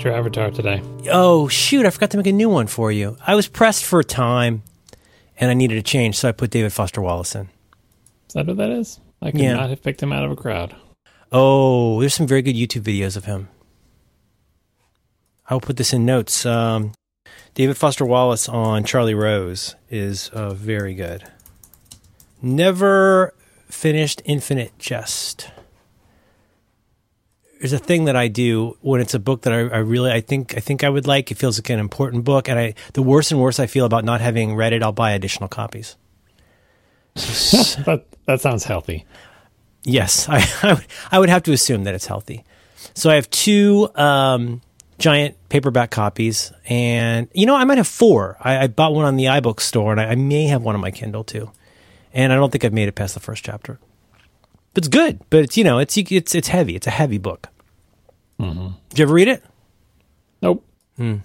got your avatar today. Oh shoot! I forgot to make a new one for you. I was pressed for time, and I needed a change, so I put David Foster Wallace in. Is that what that is? I could Yeah. not have picked him out of a crowd. Oh, there's some very good YouTube videos of him. I'll put this in notes. Um, David Foster Wallace on Charlie Rose is uh, very good. Never finished Infinite Jest. There's a thing that I do when it's a book that I, I really I think I think I would like. It feels like an important book, and I the worse and worse I feel about not having read it, I'll buy additional copies. That that sounds healthy. Yes, I, I, would, I would have to assume that it's healthy. So I have two um, giant paperback copies, and you know I might have four. I, I bought one on the iBook store, and I, I may have one on my Kindle too. And I don't think I've made it past the first chapter. It's good, but it's you know it's it's it's heavy. It's a heavy book. Mm-hmm. Did you ever read it? Nope. Hmm.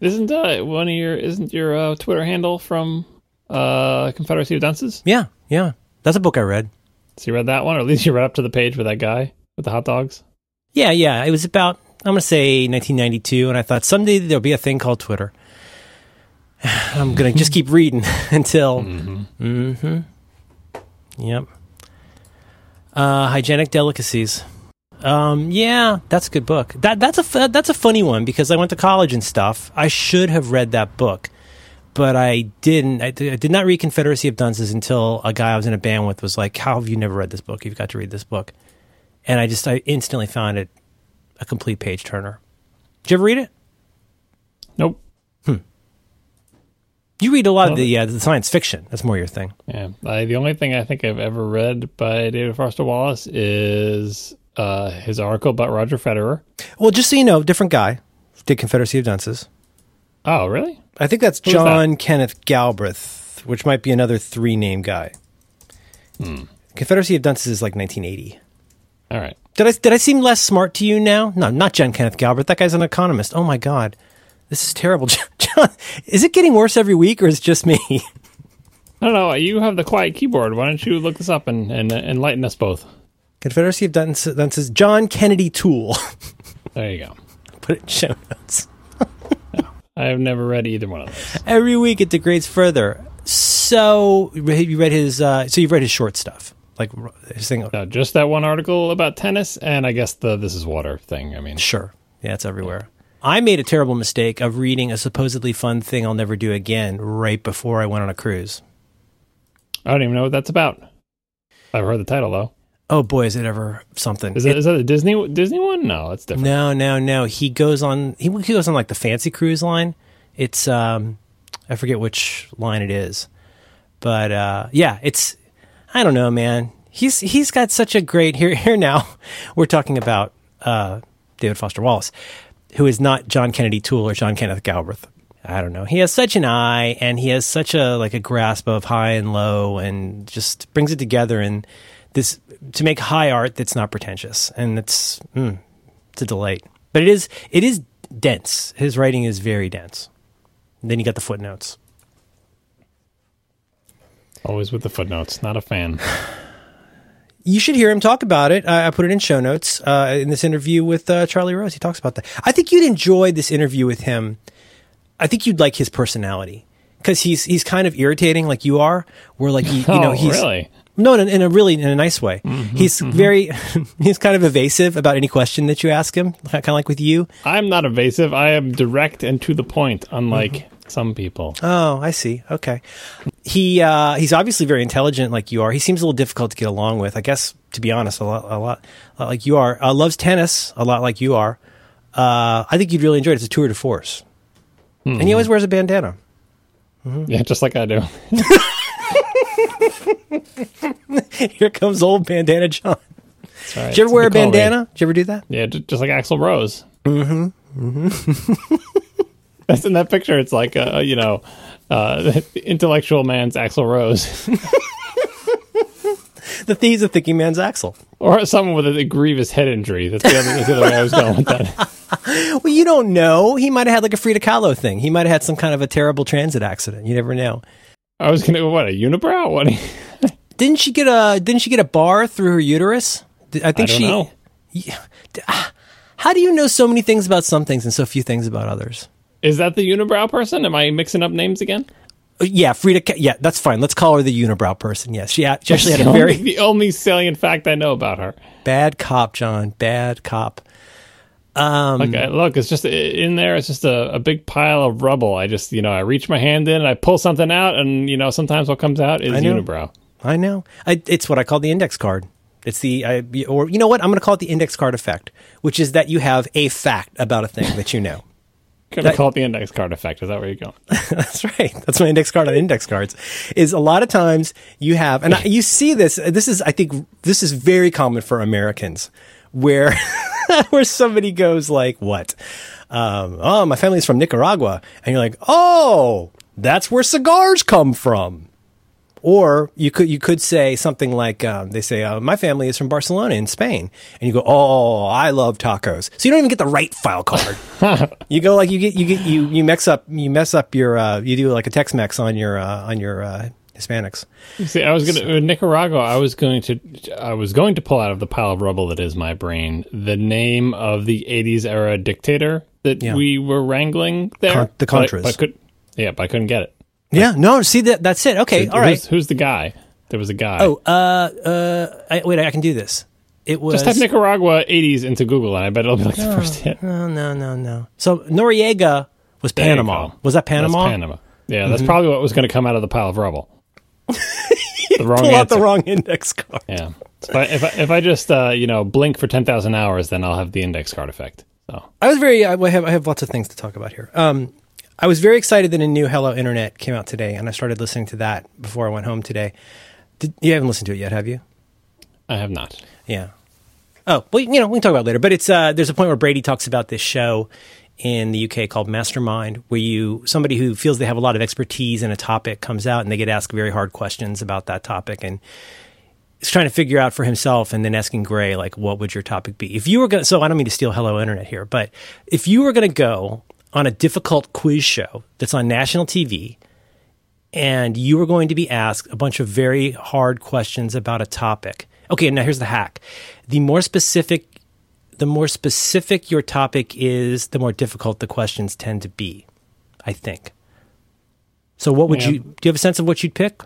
Isn't uh, one of your isn't your uh, Twitter handle from uh, Confederacy of Dunces? Yeah, yeah. That's a book I read. So you read that one, or at least you read up to the page with that guy with the hot dogs. Yeah, yeah. It was about I'm gonna say 1992, and I thought someday there'll be a thing called Twitter. I'm gonna just keep reading until. Mm-hmm. Yep. Uh, hygienic delicacies. Um, yeah, that's a good book. That that's a that's a funny one because I went to college and stuff. I should have read that book, but I didn't. I did not read Confederacy of Dunces until a guy I was in a band with was like, "How have you never read this book? You've got to read this book." And I just I instantly found it a complete page turner. Did you ever read it? Nope. You read a lot of the uh, the science fiction. That's more your thing. Yeah, I, the only thing I think I've ever read by David Foster Wallace is uh, his article about Roger Federer. Well, just so you know, different guy did Confederacy of Dunces. Oh, really? I think that's Who's that? John Kenneth Galbraith, which might be another three name guy. Hmm. Confederacy of Dunces is like 1980. All right. Did I did I seem less smart to you now? No, not John Kenneth Galbraith. That guy's an economist. Oh my god, this is terrible. John, is it getting worse every week, or is it just me? I don't know. You have the quiet keyboard. Why don't you look this up and, and enlighten us both? Confederacy of Dunces, John Kennedy Toole. There you go. Put it in show notes. I have never read either one of those. Every week it degrades further. So you read his. Uh, so you've read his short stuff, like his thing. No, just that one article about tennis, and I guess the "This Is Water" thing. I mean, Sure. Yeah, it's everywhere. I made a terrible mistake of reading a supposedly fun thing I'll never do again right before I went on a cruise. I don't even know what that's about. I've heard the title though. Oh boy, is it ever something? Is that, is that a Disney Disney one? No, it's different. No, no, no. He goes on. He, he goes on like the fancy cruise line. It's um, I forget which line it is, but uh, yeah, it's. I don't know, man. He's he's got such a great here here now. We're talking about uh, David Foster Wallace, who is not John Kennedy Toole or John Kenneth Galbraith. I don't know. He has such an eye, and he has such a like a grasp of high and low, and just brings it together and this to make high art that's not pretentious, and it's mm, it's a delight. But it is it is dense. His writing is very dense. And then you got the footnotes. Always with the footnotes. Not a fan. You should hear him talk about it. I, I put it in show notes uh, in this interview with uh, Charlie Rose. He talks about that. I think you'd enjoy this interview with him. I think you'd like his personality because he's he's kind of irritating, like you are. Where like he, you know oh, he's really? No in a, in a really in a nice way. he's very he's kind of evasive about any question that you ask him, kind of like with you. I'm not evasive. I am direct and to the point, unlike some people. Oh, I see. Okay. He uh, he's obviously very intelligent, like you are. He seems a little difficult to get along with. I guess, to be honest, a lot, a lot, a lot like you are. Uh, loves tennis a lot, like you are. Uh, I think you'd really enjoy it. It's a tour de force, and he always wears a bandana. Yeah, just like I do. Here comes old bandana John. That's right. Did you ever wear a bandana? Did you ever do that? Yeah, just like Axl Rose. Mm-hmm. Mm-hmm. That's in that picture. It's like uh, you know, uh, the intellectual man's Axl Rose, The thieves of thinking man's Axl. or someone with a grievous head injury. That's the other, that's the other way I was going with that. Well, you don't know. He might have had like a Frida Kahlo thing. He might have had some kind of a terrible transit accident. You never know. I was gonna what a unibrow. What? Didn't she get a Didn't she get a bar through her uterus? I I think don't she. know. Ah, How do you know so many things about some things and so few things about others? Is that the unibrow person? Am I mixing up names again? Uh, Yeah, Frida. Yeah, that's fine. Let's call her the unibrow person. Yes, she, she actually had a very the only salient fact I know about her. bad cop, John. Bad cop. Um, Okay, look, it's just in there. It's just a, a big pile of rubble. I just, you know, I reach my hand in and I pull something out, and you know, sometimes what comes out is I know. unibrow. I know. I, it's what I call the index card. It's the, I, or you know what? I'm going to call it the index card effect, which is that you have a fact about a thing that you know. Gonna call it the index card effect. Is that where you're going? That's right. That's my index card on index cards. Is a lot of times you have, and I, you see this. This is, I think, this is very common for Americans, where where somebody goes like, "What? Um, oh, my family's from Nicaragua," and you're like, "Oh, that's where cigars come from." Or you could you could say something like um, they say uh, my family is from Barcelona in Spain, and you go oh I love tacos. So you don't even get the right file card. you go like you get you get you you mess up you mess up your uh, you do like a Tex Mex on your uh, on your uh, Hispanics. See, I was gonna in Nicaragua. I was going to, I was going to pull out of the pile of rubble that is my brain the name of the '80s era dictator that Yeah. we were wrangling there. Con- the But Contras. but I could, yeah, but I couldn't get it. Yeah, no, see that that's it. Okay, all right. Who's, who's the guy? There was a guy. Oh, uh, uh, I, wait, I can do this. It was just type Nicaragua '80s into Google, and I bet it'll be like the first hit. no, no, no, no. So Noriega was Panama. Was that Panama? That's Panama. Yeah, that's probably what was going to come out of the pile of rubble. the wrong Pull out the wrong index card. Yeah. So if I, if I just uh, you know blink for ten thousand hours, then I'll have the index card effect. So I was very. I have, I have lots of things to talk about here. Um, I was very excited that a new Hello Internet came out today, and I started listening to that before I went home today. Did, you haven't listened to it yet, have you? I have not. Yeah. Oh well, you know we can talk about it later. But it's uh, there's a point where Brady talks about this show in the UK called Mastermind, where you somebody who feels they have a lot of expertise in a topic comes out and they get asked very hard questions about that topic and is trying to figure out for himself and then asking Gray like, what would your topic be? If you were going, to so I don't mean to steal Hello Internet here, but if you were going to go on a difficult quiz show that's on national TV and you were going to be asked a bunch of very hard questions about a topic. Okay, now here's the hack. The more specific the more specific your topic is, the more difficult the questions tend to be, I think. So what would Yeah. you do you have a sense of what you'd pick?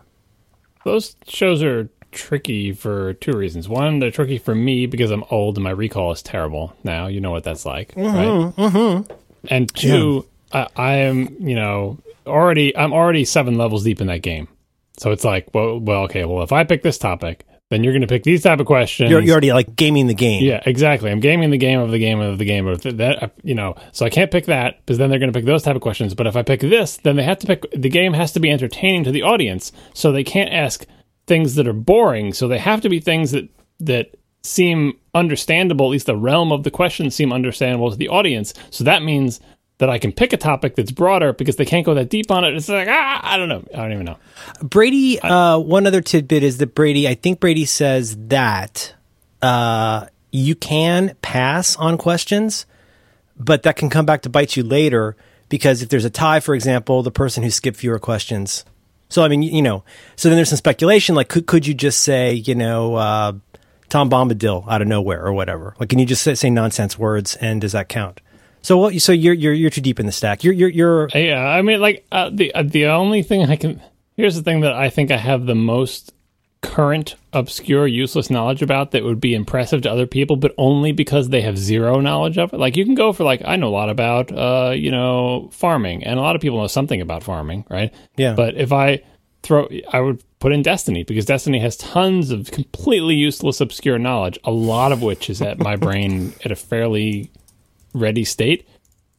Those shows are tricky for two reasons. One, they're tricky for me because I'm old and my recall is terrible now. You know what that's like, right? Mm-hmm. And two, I, I am, you know, already I'm already seven levels deep in that game. So it's like, well, well, okay, well, if I pick this topic, then you're going to pick these type of questions. You're, you're already like gaming the game. Yeah, exactly. I'm gaming the game of the game of the game of that. Uh, you know, so I can't pick that because then they're going to pick those type of questions. But if I pick this, then they have to pick. The game has to be entertaining to the audience, so they can't ask things that are boring. So they have to be things that that seem understandable. At least the realm of the questions seem understandable to the audience. So that means that I can pick a topic that's broader because they can't go that deep on it. It's like ah, I don't know. I don't even know. Brady, uh, one other tidbit is that Brady, I think Brady says that uh, you can pass on questions, but that can come back to bite you later because if there's a tie, for example, the person who skipped fewer questions. So I mean, you know, so then there's some speculation. Like, could could you just say, you know, uh, Tom Bombadil out of nowhere or whatever? Like, can you just say, say nonsense words and does that count? So what? So you're you're you're too deep in the stack. You're you're you're Yeah, I mean, like uh, the uh, the only thing I can here's the thing that I think I have the most current, obscure, useless knowledge about that would be impressive to other people, but only because they have zero knowledge of it. Like you can go for like I know a lot about uh, you know farming, and a lot of people know something about farming, right? Yeah. But if I throw, I would put in Destiny because Destiny has tons of completely useless, obscure knowledge, a lot of which is at my brain at a fairly ready state.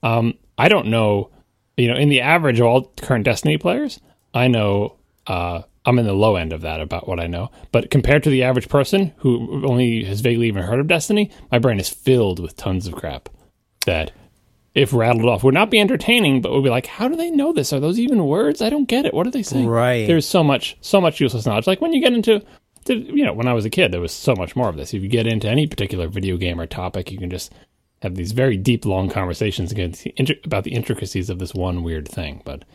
Um, I don't know, you know, in the average of all current Destiny players, I know uh, I'm in the low end of that about what I know. But compared to the average person who only has vaguely even heard of Destiny, my brain is filled with tons of crap that, if rattled off, would not be entertaining, but would be like, how do they know this? Are those even words? I don't get it. What are they saying? Right. There's so much, so much useless knowledge. Like when you get into to, you know, when I was a kid, there was so much more of this. If you get into any particular video game or topic, you can just have these very deep, long conversations about the intricacies of this one weird thing. But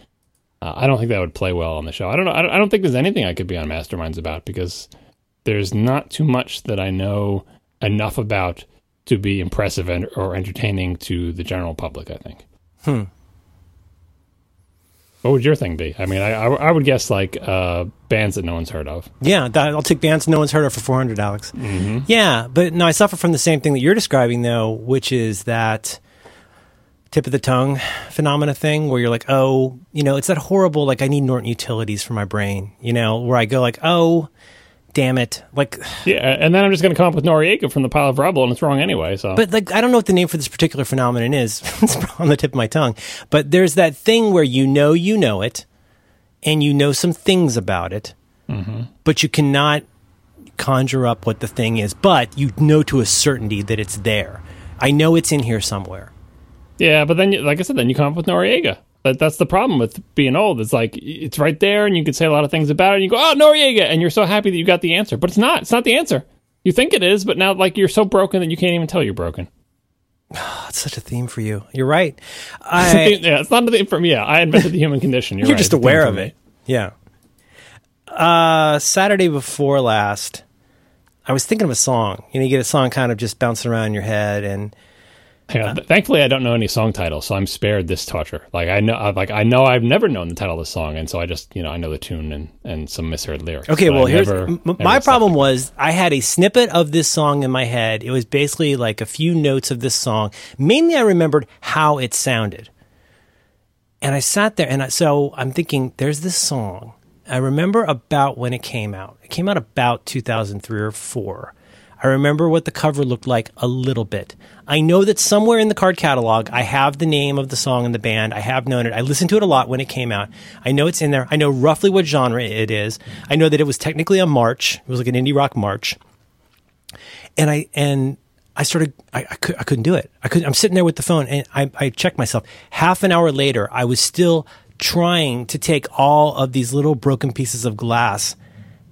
uh, I don't think that would play well on the show. I don't know. I don't think there's anything I could be on Masterminds about because there's not too much that I know enough about to be impressive and, or entertaining to the general public. I think. Hmm. What would your thing be? I mean, I I, I would guess like uh, bands that no one's heard of. Yeah, that, I'll take bands no one's heard of for 400, Alex. Mm-hmm. Yeah, but no, I suffer from the same thing that you're describing, though, which is that tip of the tongue phenomena thing where you're like, oh, you know, it's that horrible, like, I need Norton utilities for my brain, you know, where I go, like, oh, damn it. Like, Yeah, and then I'm just going to come up with Noriega from the pile of rubble, and it's wrong anyway. So, but like, I don't know what the name for this particular phenomenon is. it's on the tip of my tongue. But there's that thing where you know you know it and you know some things about it, mm-hmm. but you cannot conjure up what the thing is, but you know to a certainty that it's there. I know it's in here somewhere. yeah, but then, like I said, then you come up with Noriega. That, that's the problem with being old. It's like it's right there, and you can say a lot of things about it. And you go, "Oh, Noriega," and you're so happy that you got the answer, but it's not. It's not the answer. You think it is, but now like you're so broken that you can't even tell you're broken. That's such a theme for you. You're right. I, yeah, it's not a theme for me. Yeah, I invented the human condition. You're, you're right. just It's aware of it. Yeah. Uh, Saturday before last, I was thinking of a song. You know, you get a song kind of just bouncing around in your head, and Yeah, th- thankfully, I don't know any song titles, so I'm spared this torture. Like I know, I- like I know, I've never known the title of the song, and so I just, you know, I know the tune and, and some misheard lyrics. Okay, well, I here's never- m- never my problem it. was I had a snippet of this song in my head. It was basically like a few notes of this song. Mainly, I remembered how it sounded, and I sat there and I, so I'm thinking, there's this song. I remember about when it came out. It came out about 2003 or four. I remember what the cover looked like a little bit. I know that somewhere in the card catalog, I have the name of the song and the band. I have known it. I listened to it a lot when it came out. I know it's in there. I know roughly what genre it is. I know that it was technically a march. It was like an indie rock march. And I and I started. I, I, could, I couldn't do it. I could. I'm sitting there with the phone, and I, I checked myself. Half an hour later, I was still trying to take all of these little broken pieces of glass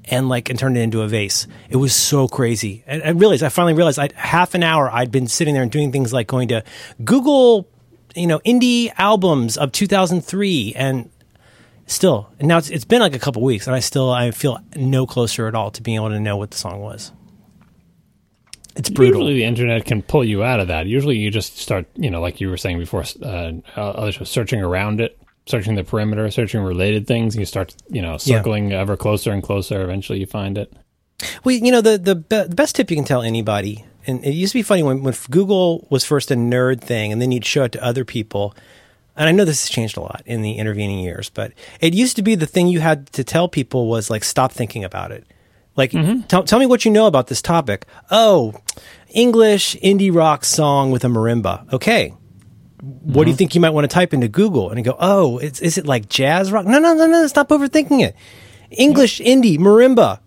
and like and turned it into a vase. It was so crazy. And I realized I finally realized I half an hour I'd been sitting there and doing things like going to Google, you know, indie albums of 2003 and still and now it's, it's been like a couple weeks and I still I feel no closer at all to being able to know what the song was. It's brutal. Usually, the internet can pull you out of that. Usually, you just start, you know, like you were saying before, uh, shows, searching around it, searching the perimeter, searching related things. And you start, you know, circling ever closer and closer. Eventually, you find it. Well, you know the the, be- the best tip you can tell anybody, and it used to be funny when when Google was first a nerd thing, and then you'd show it to other people. And I know this has changed a lot in the intervening years, but it used to be the thing you had to tell people was like, stop thinking about it. Like, mm-hmm. tell, tell me what you know about this topic. Oh, English indie rock song with a marimba. Okay. What do you uh-huh. think you might want to type into Google? And you go, oh, it's, is it like jazz rock? No, no, no, no. Stop overthinking it. English indie marimba.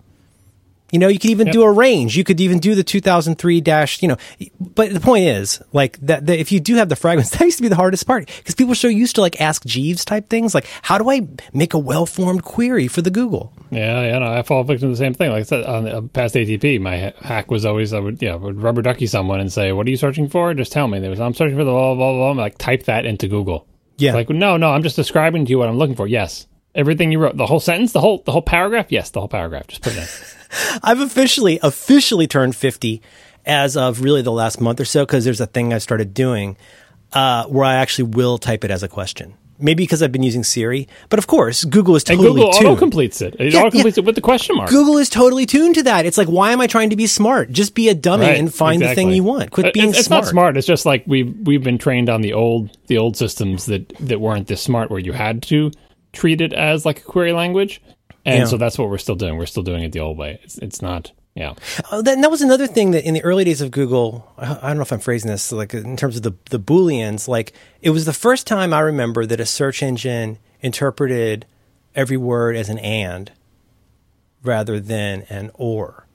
You know, you could even do a range. You could even do the 2003 dash, you know, but the point is like that, that if you do have the fragments, that used to be the hardest part because people are so used to like ask Jeeves type things. Like, how do I make a well formed query for the Google? Yeah, yeah, no, I fall victim to the same thing. Like I said, on the uh, past ATP, my hack was always I would, yeah, would rubber ducky someone and say, "What are you searching for?" Just tell me. There was, I'm searching for the blah blah blah. blah. Like type that into Google. Yeah. Like no, no, I'm just describing to you what I'm looking for. Yes, everything you wrote, the whole sentence, the whole the whole paragraph. Yes, the whole paragraph. Just put it in. I've officially, officially turned 50 as of really the last month or so because there's a thing I started doing uh, where I actually will type it as a question. Maybe because I've been using Siri, but of course, Google is And totally Google tuned. auto completes it. It Yeah, auto completes it with the question mark. Google is totally tuned to that. It's like, why am I trying to be smart? Just be a dummy Right, and find the thing you want. Quit Uh, being it's, it's smart. not smart. It's just like we've we've been trained on the old the old systems that that weren't this smart, where you had to treat it as like a query language, and Yeah. so that's what we're still doing. We're still doing it the old way. It's it's not. Yeah, Oh, that, and that was another thing that in the early days of Google, I I don't know if I'm phrasing this like in terms of the the booleans. Like it was the first time I remember that a search engine interpreted every word as an and rather than an or.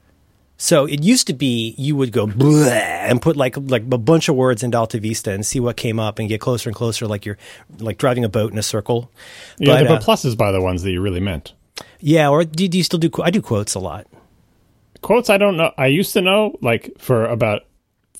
So it used to be you would go and put like like a bunch of words into Alta Vista and see what came up and get closer and closer, like you're like driving a boat in a circle. yeah. But, the uh, pluses by the ones that you really meant. yeah. Or do, do you still do? I do quotes a lot. Quotes. I don't know. I used to know like for about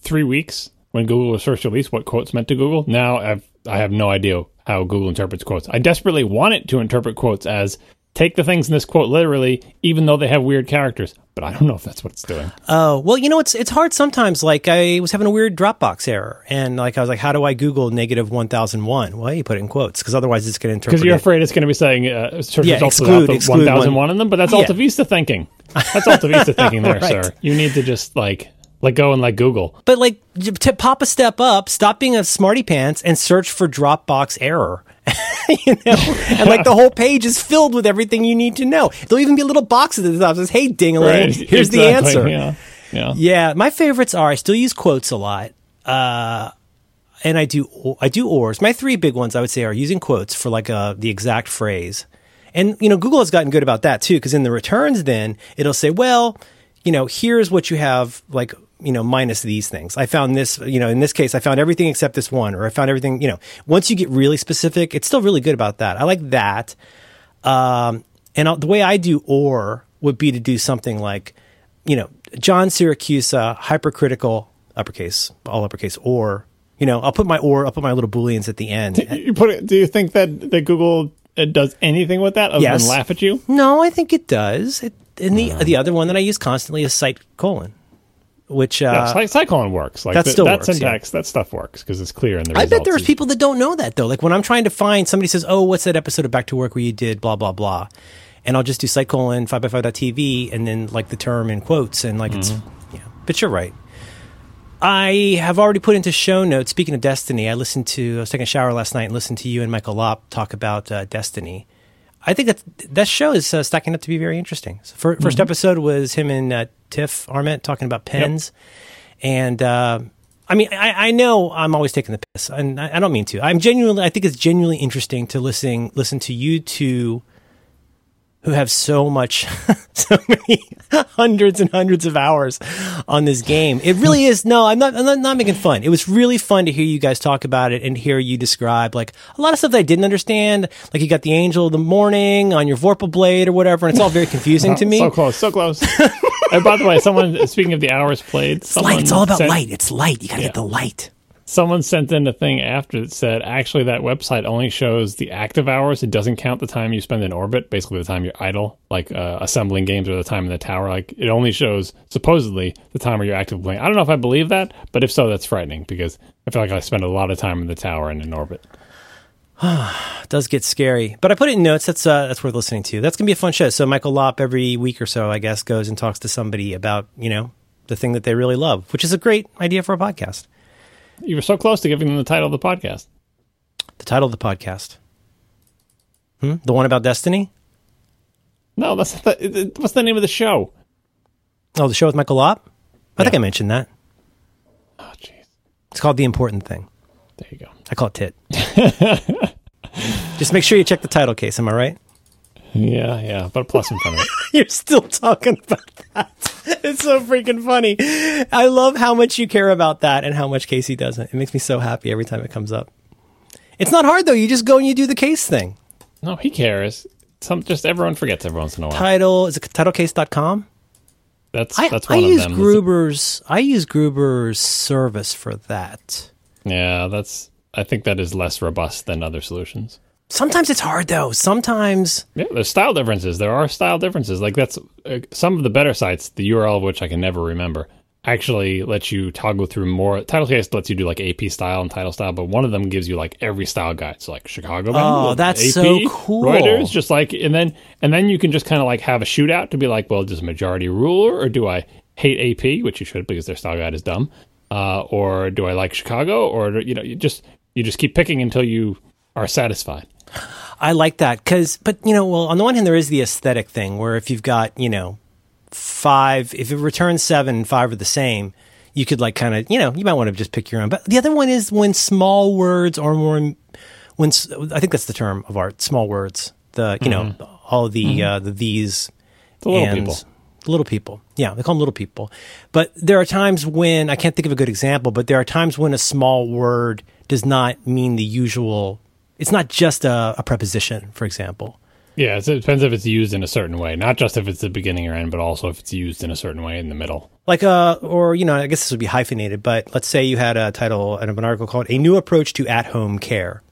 three weeks when Google was first released what quotes meant to Google. Now I've I have no idea how Google interprets quotes. I desperately want it to interpret quotes as take the things in this quote literally, even though they have weird characters. But I don't know if that's what it's doing. Oh well, you know it's it's hard sometimes. Like I was having a weird Dropbox error, and like I was like, how do I Google negative one thousand one? Well, you put it in quotes because otherwise it's going to interpret. Because you're it. afraid it's going to be saying uh, search Yeah, results exclude- without the exclude 1001 one. in them, but that's Yeah. Vista thinking. That's Alta Vista thinking there, Right. sir. You need to just like let go and let Google. But like to pop a step up, stop being a smarty pants and search for Dropbox error. you know, and like the whole page is filled with everything you need to know. There'll even be a little box at the top that says, "Hey, Dingaling, Right. here's the answer." Yeah. Yeah. Yeah, my favorites are I still use quotes a lot. Uh and I do I do ors. My three big ones I would say are using quotes for like uh the exact phrase. And you know, Google has gotten good about that too because in the returns then it'll say, "Well, you know, here's what you have like you know, minus these things. I found this, you know, in this case, I found everything except this one, or I found everything, you know, once you get really specific, it's still really good about that. I like that. Um, and I'll, the way I do or would be to do something like, you know, John Siracusa, hypercritical, uppercase, all uppercase, or, you know, I'll put my or, I'll put my little booleans at the end. You put it, do you think that, that Google does anything with that other Yes. than laugh at you? No, I think it does. It, and the the other one that I use constantly is site colon, which uh, yeah, Cy- Cyclone works. Like that still that works, yeah. syntax, that stuff works because it's clear in the I bet there's people that don't know that though. Like when I'm trying to find somebody says, "Oh, what's that episode of Back to Work where you did blah blah blah," and I'll just do colon five by five dot TV and then like the term in quotes and like it's yeah. But you're right. I have already put into show notes. Speaking of Destiny, I listened to I was taking a shower last night and listened to you and Michael Lopp talk about uh, Destiny. I think that that show is uh, stacking up to be very interesting. So fir- 1st episode was him and uh, Tiff Arment talking about pens, and uh, I mean, I, I know I'm always taking the piss, and I, I don't mean to. I'm genuinely, I think it's genuinely interesting to listen listen to you two, who have so much, so many hundreds and hundreds of hours on this game. It really is. No, I'm not. I'm not, not making fun. It was really fun to hear you guys talk about it and hear you describe like a lot of stuff that I didn't understand. Like you got the Angel of the Morning on your Vorpal blade or whatever, and it's all very confusing to me. So close, so close. and by the way, someone speaking of the hours played, It's light. It's all about sent, light. It's light. You got to get the light. Someone sent in a thing after that said actually that website only shows the active hours. It doesn't count the time you spend in orbit, basically the time you're idle, like uh, assembling games or the time in the tower. Like it only shows supposedly the time where you're actively playing. I don't know if I believe that, but if so, that's frightening because I feel like I spend a lot of time in the tower and in orbit. It does get scary, but I put it in notes. That's uh, that's worth listening to. That's gonna be a fun show. So Michael Lopp every week or so, I guess, goes and talks to somebody about you know the thing that they really love, which is a great idea for a podcast. You were so close to giving them the title of the podcast. The title of the podcast, hmm? the one about Destiny. No, that's the, what's the name of the show? Oh, the show with Michael Lopp. I think I mentioned that. Oh, jeez. It's called The Important Thing. There you go. I call it Tit. Just make sure you check the title case. Am I right? Yeah, yeah. But a plus in front of it. You're still talking about that. It's so freaking funny. I love how much you care about that and how much Casey doesn't. It makes me so happy every time it comes up. It's not hard though. You just go and you do the case thing. No, he cares. Some just everyone forgets every once in a while. Title is it titlecase.com? That's I, that's I one of use them. Gruber's I use Gruber's service for that. Yeah, that's. I think that is less robust than other solutions. Sometimes it's hard though. Sometimes Yeah, there's style differences. There are style differences. Like that's uh, some of the better sites, the URL of which I can never remember, actually lets you toggle through more. Title case lets you do like AP style and title style, but one of them gives you like every style guide. So like Chicago. Oh, that's AP, so cool. Reuters, just like and then and then you can just kind of like have a shootout to be like, well, does majority rule or do I hate AP, which you should because their style guide is dumb, uh, or do I like Chicago, or you know, you just you just keep picking until you are satisfied. I like that because, but you know, well, on the one hand, there is the aesthetic thing where if you've got, you know, five, if it returns seven and five are the same, you could like kind of, you know, you might want to just pick your own. But the other one is when small words are more, when I think that's the term of art, small words. The you know all the uh, the these The little and people. little people. Yeah, they call them little people. But there are times when I can't think of a good example, but there are times when a small word does not mean the usual. It's not just a, a preposition, for example. Yeah, it depends if it's used in a certain way, not just if it's the beginning or end, but also if it's used in a certain way in the middle. Like uh or you know, I guess this would be hyphenated, but let's say you had a title of an article called A New Approach to At Home Care.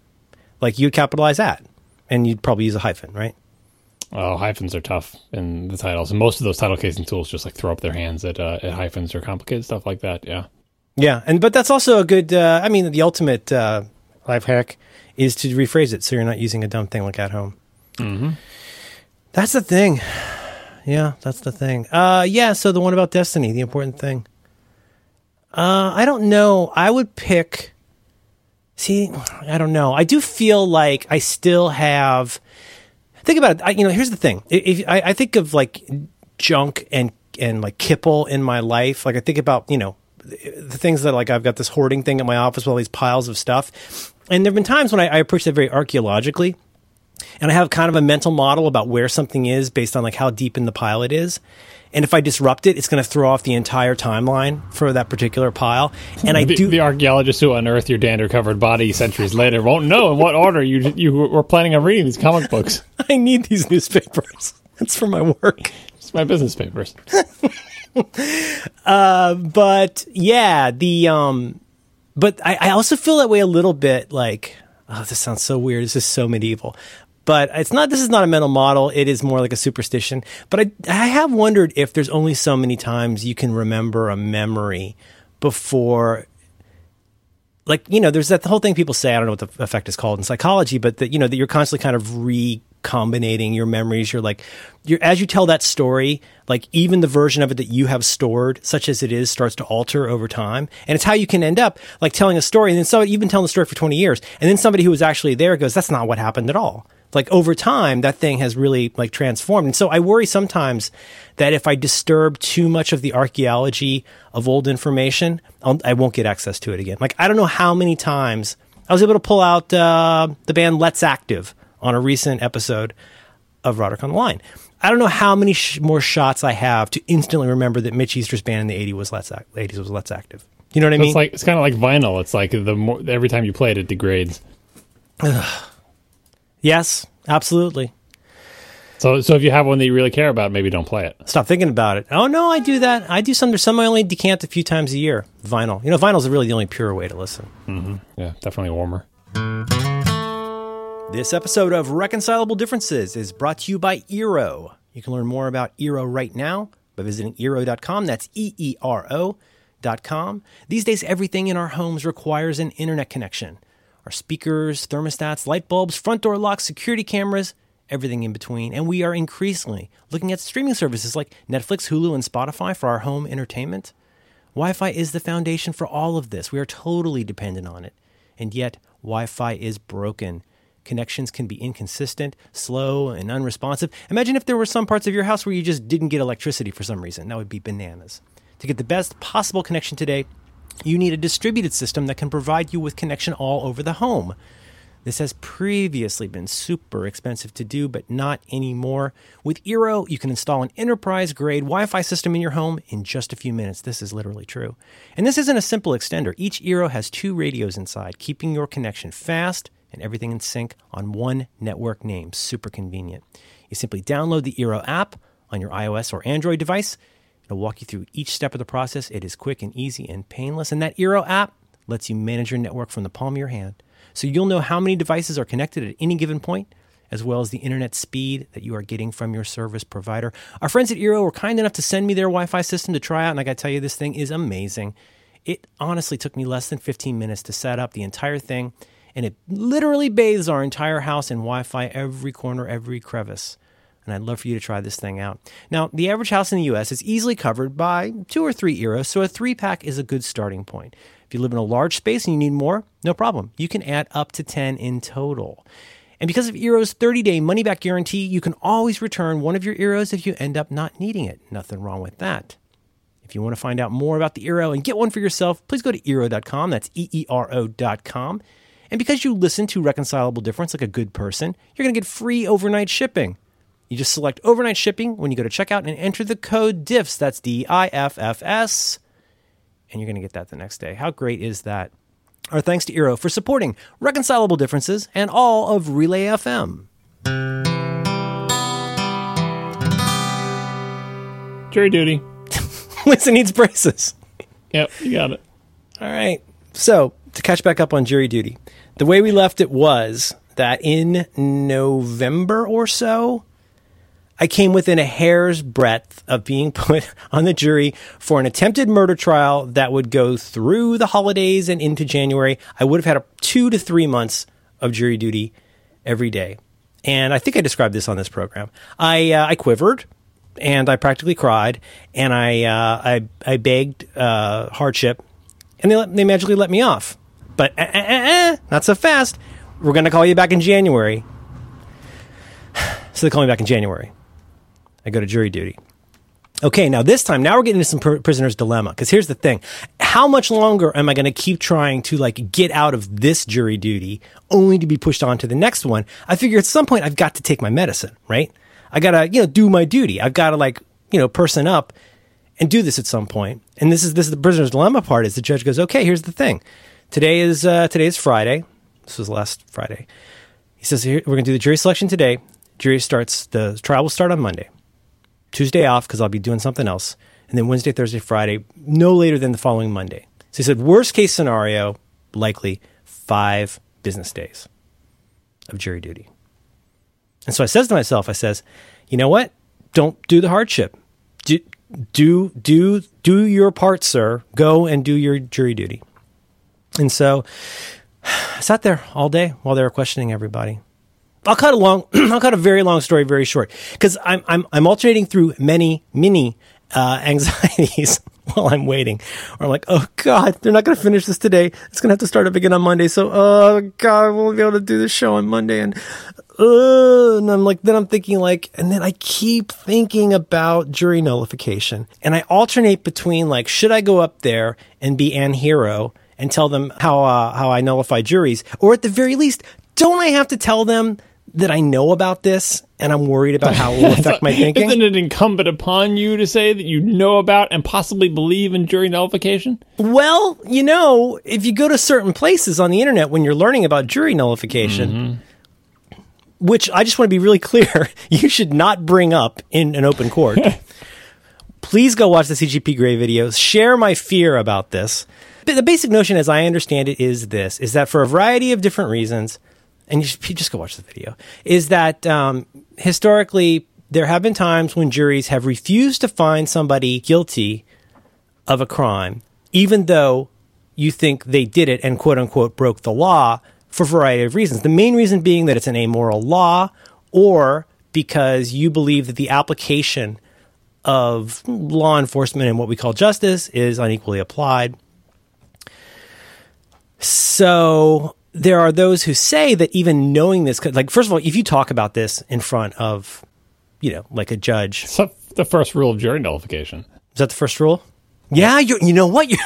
Like you'd capitalize at and you'd probably use a hyphen, right? Oh, hyphens are tough in the titles, and most of those title casing tools just like throw up their hands at, uh, at hyphens or complicated stuff like that. Yeah. Yeah, and but that's also a good. Uh, I mean, the ultimate uh, life hack is to rephrase it so you're not using a dumb thing like at home. Mm-hmm. That's the thing. Yeah, that's the thing. Uh, yeah. So the one about destiny, the important thing. Uh, I don't know. I would pick. See, I don't know. I do feel like I still have. Think about it. I, you know, here's the thing. If, I, I think of like junk and and like kipple in my life. Like I think about you know the things that like I've got this hoarding thing at my office with all these piles of stuff. And there have been times when I, I approach that very archaeologically, and I have kind of a mental model about where something is based on like how deep in the pile it is. And if I disrupt it, it's going to throw off the entire timeline for that particular pile. And I the, do. The archaeologists who unearth your dander-covered body centuries later won't know in what order you you were planning on reading these comic books. I need these newspapers. That's for my work. It's my business papers. uh, but yeah, the um, but I, I also feel that way a little bit. Like, oh, this sounds so weird. This is so medieval. But it's not. This is not a mental model. It is more like a superstition. But I, I have wondered if there's only so many times you can remember a memory before like you know there's that whole thing people say i don't know what the effect is called in psychology but that you know that you're constantly kind of recombinating your memories. You're like you're as you tell that story like even the version of it that you have stored such as it is starts to alter over time. And it's how you can end up like telling a story. And then so you've been telling the story for 20 years and then somebody who was actually there goes that's not what happened at all. Like over time that thing has really like transformed. And so i worry sometimes that if i disturb too much of the archaeology of old information I'll, i will not get access to it again. Like i don't know how many times i was able to pull out uh, the band let's active on a recent episode of roderick on the line i don't know how many sh- more shots i have to instantly remember that mitch easter's band in the 80s was let's, 80s was let's active you know what i mean it's like it's kind of like vinyl it's like the more every time you play it it degrades Yes, absolutely. So, so if you have one that you really care about, maybe don't play it. Stop thinking about it. Oh no, I do that. I do some. There's some I only decant a few times a year. Vinyl. You know, vinyl is really the only pure way to listen. Mm-hmm. Yeah, definitely warmer. This episode of Reconcilable Differences is brought to you by Eero. You can learn more about Eero right now by visiting Eero.com. That's E E R O.com. These days, everything in our homes requires an internet connection our speakers, thermostats, light bulbs, front door locks, security cameras, everything in between. And we are increasingly looking at streaming services like Netflix, Hulu, and Spotify for our home entertainment. Wi Fi is the foundation for all of this. We are totally dependent on it. And yet, Wi Fi is broken. Connections can be inconsistent, slow, and unresponsive. Imagine if there were some parts of your house where you just didn't get electricity for some reason. That would be bananas. To get the best possible connection today, you need a distributed system that can provide you with connection all over the home. This has previously been super expensive to do, but not anymore. With Eero, you can install an enterprise grade Wi Fi system in your home in just a few minutes. This is literally true. And this isn't a simple extender. Each Eero has two radios inside, keeping your connection fast and everything in sync on one network name. Super convenient. You simply download the Eero app on your iOS or Android device It'll walk you through each step of the process. It is quick and easy and painless. And that Eero app lets you manage your network from the palm of your hand. So you'll know how many devices are connected at any given point, as well as the internet speed that you are getting from your service provider. Our friends at Eero were kind enough to send me their Wi Fi system to try out, and I gotta tell you, this thing is amazing. It honestly took me less than 15 minutes to set up the entire thing, and it literally bathes our entire house in Wi Fi every corner, every crevice and I'd love for you to try this thing out. Now, the average house in the US is easily covered by two or three Eeros, so a three pack is a good starting point. If you live in a large space and you need more, no problem. You can add up to 10 in total. And because of Eero's 30 day money back guarantee, you can always return one of your Eeros if you end up not needing it. Nothing wrong with that. If you want to find out more about the Eero and get one for yourself, please go to Eero.com. That's E E R O.com. And because you listen to Reconcilable Difference like a good person, you're going to get free overnight shipping. You just select overnight shipping when you go to checkout and enter the code DIFFS. That's D I F F S. And you're going to get that the next day. How great is that? Our thanks to Eero for supporting Reconcilable Differences and all of Relay FM. Jury duty. Winston needs braces. Yep, you got it. All right. So, to catch back up on jury duty, the way we left it was that in November or so, I came within a hair's breadth of being put on the jury for an attempted murder trial that would go through the holidays and into January. I would have had a two to three months of jury duty every day. And I think I described this on this program. I, uh, I quivered and I practically cried and I, uh, I, I begged uh, hardship and they, let, they magically let me off. But eh, eh, eh, not so fast. We're going to call you back in January. So they call me back in January. I go to jury duty. Okay, now this time, now we're getting into some pr- prisoner's dilemma. Because here's the thing: how much longer am I going to keep trying to like get out of this jury duty, only to be pushed on to the next one? I figure at some point I've got to take my medicine, right? I gotta, you know, do my duty. I've got to like, you know, person up and do this at some point. And this is this is the prisoner's dilemma part. Is the judge goes, okay, here's the thing. Today is uh, today is Friday. This was last Friday. He says, we're going to do the jury selection today. Jury starts, the trial will start on Monday. Tuesday off because I'll be doing something else. And then Wednesday, Thursday, Friday, no later than the following Monday. So he said, worst case scenario, likely five business days of jury duty. And so I says to myself, I says, you know what? Don't do the hardship. Do, do, do, do your part, sir. Go and do your jury duty. And so I sat there all day while they were questioning everybody. I'll cut a long, I'll cut a very long story very short because I'm, I'm, I'm alternating through many, many uh, anxieties while I'm waiting. Or I'm like, oh God, they're not going to finish this today. It's going to have to start up again on Monday. So, oh God, I won't be able to do the show on Monday. And, uh, and I'm like, then I'm thinking like, and then I keep thinking about jury nullification. And I alternate between like, should I go up there and be an Hero and tell them how, uh, how I nullify juries? Or at the very least, don't I have to tell them that I know about this and I'm worried about how it will affect my thinking? Isn't it incumbent upon you to say that you know about and possibly believe in jury nullification? Well, you know, if you go to certain places on the internet when you're learning about jury nullification, mm-hmm. which I just want to be really clear, you should not bring up in an open court. Please go watch the CGP Grey videos. Share my fear about this. The basic notion, as I understand it, is this: is that for a variety of different reasons, and you, should, you just go watch the video, is that um, historically there have been times when juries have refused to find somebody guilty of a crime, even though you think they did it and quote unquote broke the law for a variety of reasons. The main reason being that it's an amoral law or because you believe that the application of law enforcement and what we call justice is unequally applied. So there are those who say that even knowing this, like, first of all, if you talk about this in front of, you know, like a judge. So the first rule of jury nullification. Is that the first rule? Yeah, you you know what? You're,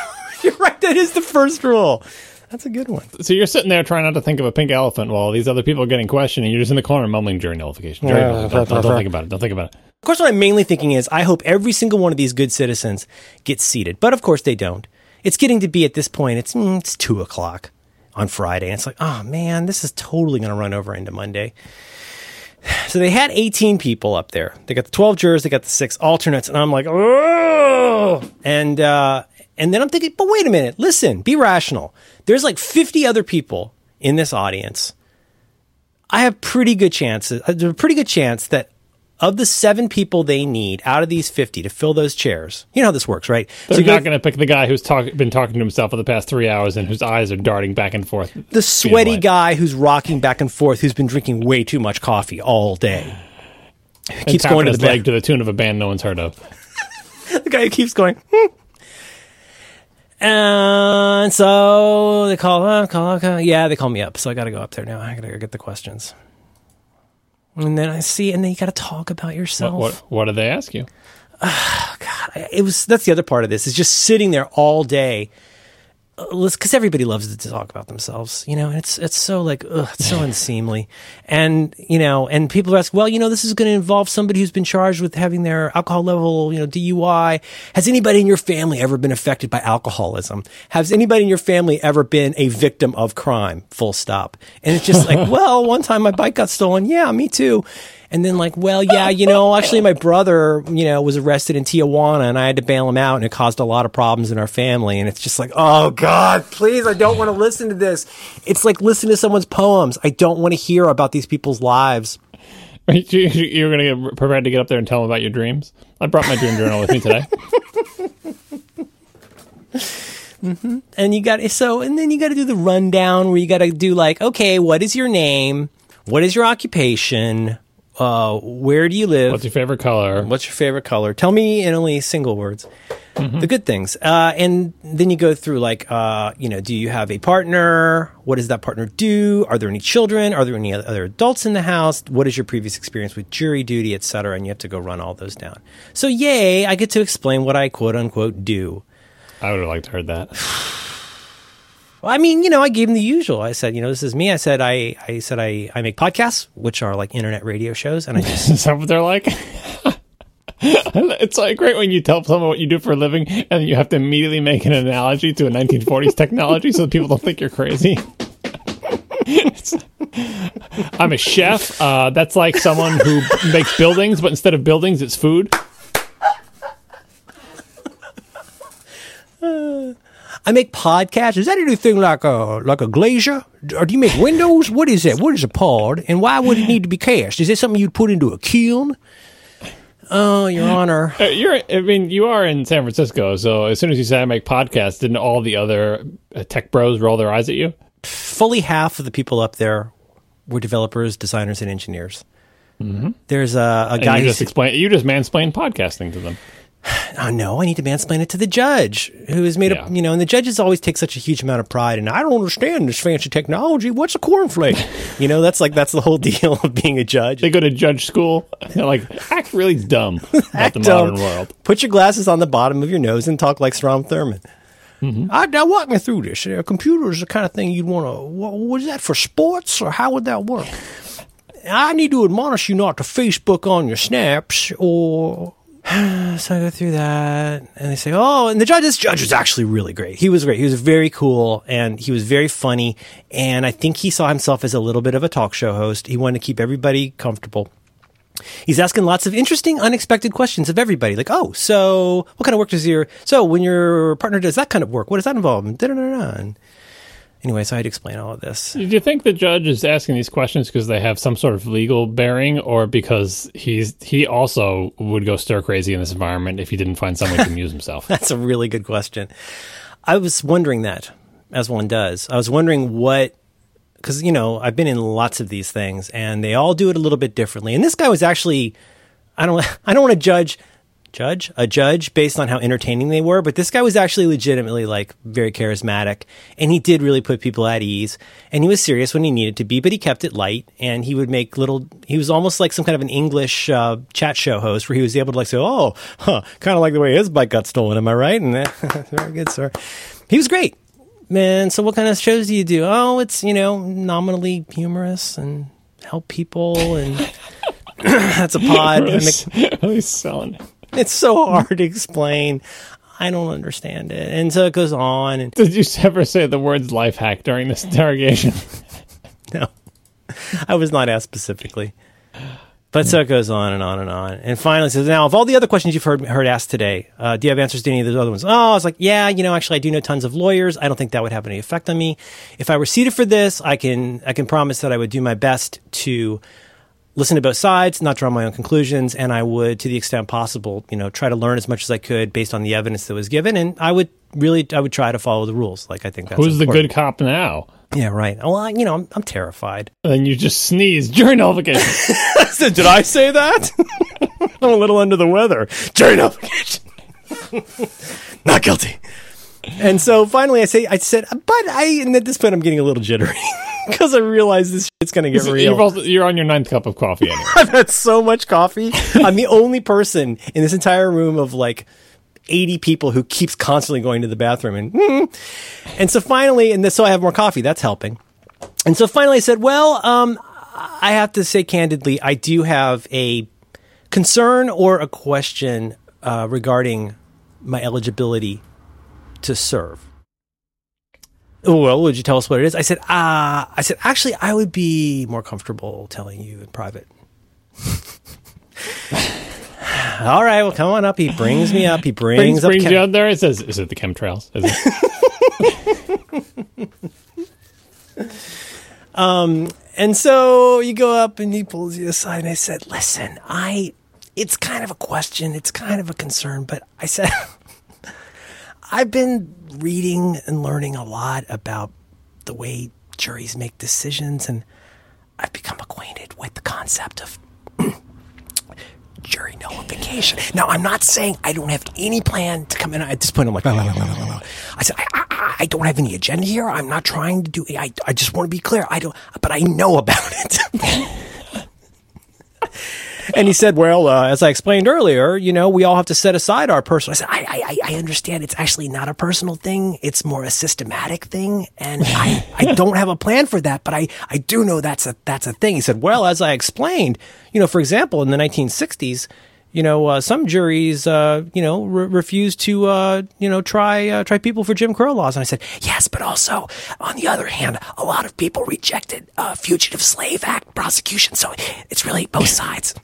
you're right. That is the first rule. That's a good one. So you're sitting there trying not to think of a pink elephant while these other people are getting questioned, and you're just in the corner mumbling jury nullification. Jury nullification. Don't, don't, don't think about it. Don't think about it. Of course, what I'm mainly thinking is I hope every single one of these good citizens gets seated. But of course, they don't. It's getting to be at this point, it's, mm, it's two o'clock on Friday. And it's like, oh man, this is totally going to run over into Monday. So they had 18 people up there. They got the 12 jurors, they got the six alternates, and I'm like, oh, and uh, and then I'm thinking, but wait a minute, listen, be rational. There's like 50 other people in this audience. I have pretty good chances. There's a pretty good chance that of the seven people they need out of these 50 to fill those chairs, you know how this works, right? They're so not going to pick the guy who's talk, been talking to himself for the past three hours and whose eyes are darting back and forth. The sweaty guy who's rocking back and forth, who's been drinking way too much coffee all day. And keeps going to his the leg to the tune of a band no one's heard of. the guy who keeps going. Hmm. And so they call, uh, call, call, yeah, they call me up. So I got to go up there now. I got to go get the questions. And then I see, and then you got to talk about yourself. What, what, what did they ask you? Oh, God, it was that's the other part of this is just sitting there all day Uh, because everybody loves to talk about themselves, you know, and it's it's so like ugh, it's so unseemly, and you know, and people ask, well, you know, this is going to involve somebody who's been charged with having their alcohol level, you know, DUI. Has anybody in your family ever been affected by alcoholism? Has anybody in your family ever been a victim of crime? Full stop. And it's just like, well, one time my bike got stolen. Yeah, me too. And then like, well, yeah, you know, actually my brother, you know, was arrested in Tijuana and I had to bail him out and it caused a lot of problems in our family. And it's just like, oh God, please, I don't want to listen to this. It's like listening to someone's poems. I don't want to hear about these people's lives. You, you're going to get prepared to get up there and tell them about your dreams. I brought my dream journal with me today. Mm-hmm. and you got so and then you got to do the rundown where you got to do like okay what is your name what is your occupation uh, where do you live? What's your favorite color? what's your favorite color? Tell me in only single words. The good things. Uh, and then you go through like uh, you know do you have a partner? What does that partner do? Are there any children? Are there any other adults in the house? What is your previous experience with jury duty etc and you have to go run all those down. So yay i get to explain what i quote unquote do. I would have liked to heard that. Well, I mean, you know, I gave him the usual. I said, you know, this is me. I said, I, I said, I, I make podcasts, which are like internet radio shows, and I just, Is that what they're like? it's like great when you tell someone what you do for a living and you have to immediately make an analogy to a 1940s technology so that people don't think you're crazy. I'm a chef. Uh, that's like someone who makes buildings, but instead of buildings, it's food. I make podcasts. Is that anything like a like a glazier, or do you make windows? What is that? What is a pod, and why would it need to be cast? Is that something you'd put into a kiln? Oh, Your Honor. Uh, You're, I mean, you are in San Francisco, so as soon as you say I make podcasts, didn't all the other uh, tech bros roll their eyes at you? Fully half of the people up there were developers, designers, and engineers. There's a, a guy you just explain, you just mansplain podcasting to them. Oh no, I need to mansplain it to the judge who has made Yeah. up, you know, and the judges always take such a huge amount of pride and I don't understand this fancy technology. What's a cornflake? you know, that's like, that's the whole deal of being a judge. They go to judge school. They're like, act really dumb about Act the dumb. modern world. Put your glasses on the bottom of your nose and talk like Strom Thurmond. Mm-hmm. I, now walk me through this. A computer is the kind of thing you'd want to. Was that for sports or how would that work? I need to admonish you not to Facebook on your snaps or. So I go through that, and they say, "Oh," and the judge, this judge was actually really great. He was great. He was very cool, and he was very funny. And I think he saw himself as a little bit of a talk show host. He wanted to keep everybody comfortable. He's asking lots of interesting, unexpected questions of everybody. Like, oh, so what kind of work does your so when your partner does that kind of work, what does that involve? And da-da-da-da. Anyway, so I'd explain all of this. Do you think the judge is asking these questions because they have some sort of legal bearing, or because he's he also would go stir crazy in this environment if he didn't find some way to amuse himself? That's a really good question. I was wondering that, as one does. I was wondering what, because you know I've been in lots of these things, and they all do it a little bit differently. And this guy was actually, I don't, I don't want to judge, judge a judge based on how entertaining they were, but this guy was actually legitimately like very charismatic, and he did really put people at ease, and he was serious when he needed to be, but he kept it light, and he would make little. He was almost like some kind of an English uh, chat show host where he was able to like say, "Oh, huh, kind of like the way his bike got stolen." Am I right? And very good, sir. He was great. Man, so what kind of shows do you do? Oh, it's, you know, nominally humorous and help people and that's a pod. really, And s- the- really selling. it's so hard to explain. I don't understand it. And so it goes on and Did you ever say the words life hack during this interrogation? no. I was not asked specifically. But so it goes on and on and on. And finally says, now, of all the other questions you've heard, heard asked today, uh, do you have answers to any of those other ones? Oh, I was like, yeah, you know, actually, I do know tons of lawyers. I don't think that would have any effect on me. If I were seated for this, I can, I can promise that I would do my best to listen to both sides, not draw my own conclusions, and I would, to the extent possible, you know, try to learn as much as I could based on the evidence that was given. And I would really, I would try to follow the rules. Like, I think that's Who's the good cop now? Yeah, right. Well, I, you know, I'm, I'm terrified. And you just sneeze during nullification. Did I say that? I'm a little under the weather. Jury nullification. Not guilty. And so finally, I say, I said, but I, and at this point, I'm getting a little jittery because I realize this shit's going to get you're, real. also, you're on your ninth cup of coffee anyway. I've had so much coffee. I'm the only person in this entire room of like 80 people who keeps constantly going to the bathroom and mm. and so finally and this, so I have more coffee that's helping and so finally I said well um I have to say candidly I do have a concern or a question uh, regarding my eligibility to serve well, would you tell us what it is? I said, ah, I said, actually, I would be more comfortable telling you in private. All right, well, come on up. He brings me up. He brings, brings up. brings Ken- you out there. It says, "Is it the chemtrails?" Is it? And so you go up and he pulls you aside and I said, listen, I, it's kind of a question. It's kind of a concern, but I said, I've been reading and learning a lot about the way juries make decisions and I've become acquainted with the concept of jury nullification. Now, I'm not saying I don't have any plan to come in. At this point, I'm like, I said, I, I, I don't have any agenda here. I'm not trying to do. I, I just want to be clear. I don't, but I know about it. and he said, "Well, uh, as I explained earlier, you know, we all have to set aside our personal." I said, I, I, I understand. It's actually not a personal thing. It's more a systematic thing, and I, I don't have a plan for that. But I, I do know that's a that's a thing. He said, "Well, as I explained, you know, for example, in the 1960s." You know, uh, some juries, uh, you know, re- refused to, uh, you know, try uh, try people for Jim Crow laws. And I said, yes, but also, on the other hand, a lot of people rejected uh, Fugitive Slave Act prosecution. So it's really both sides.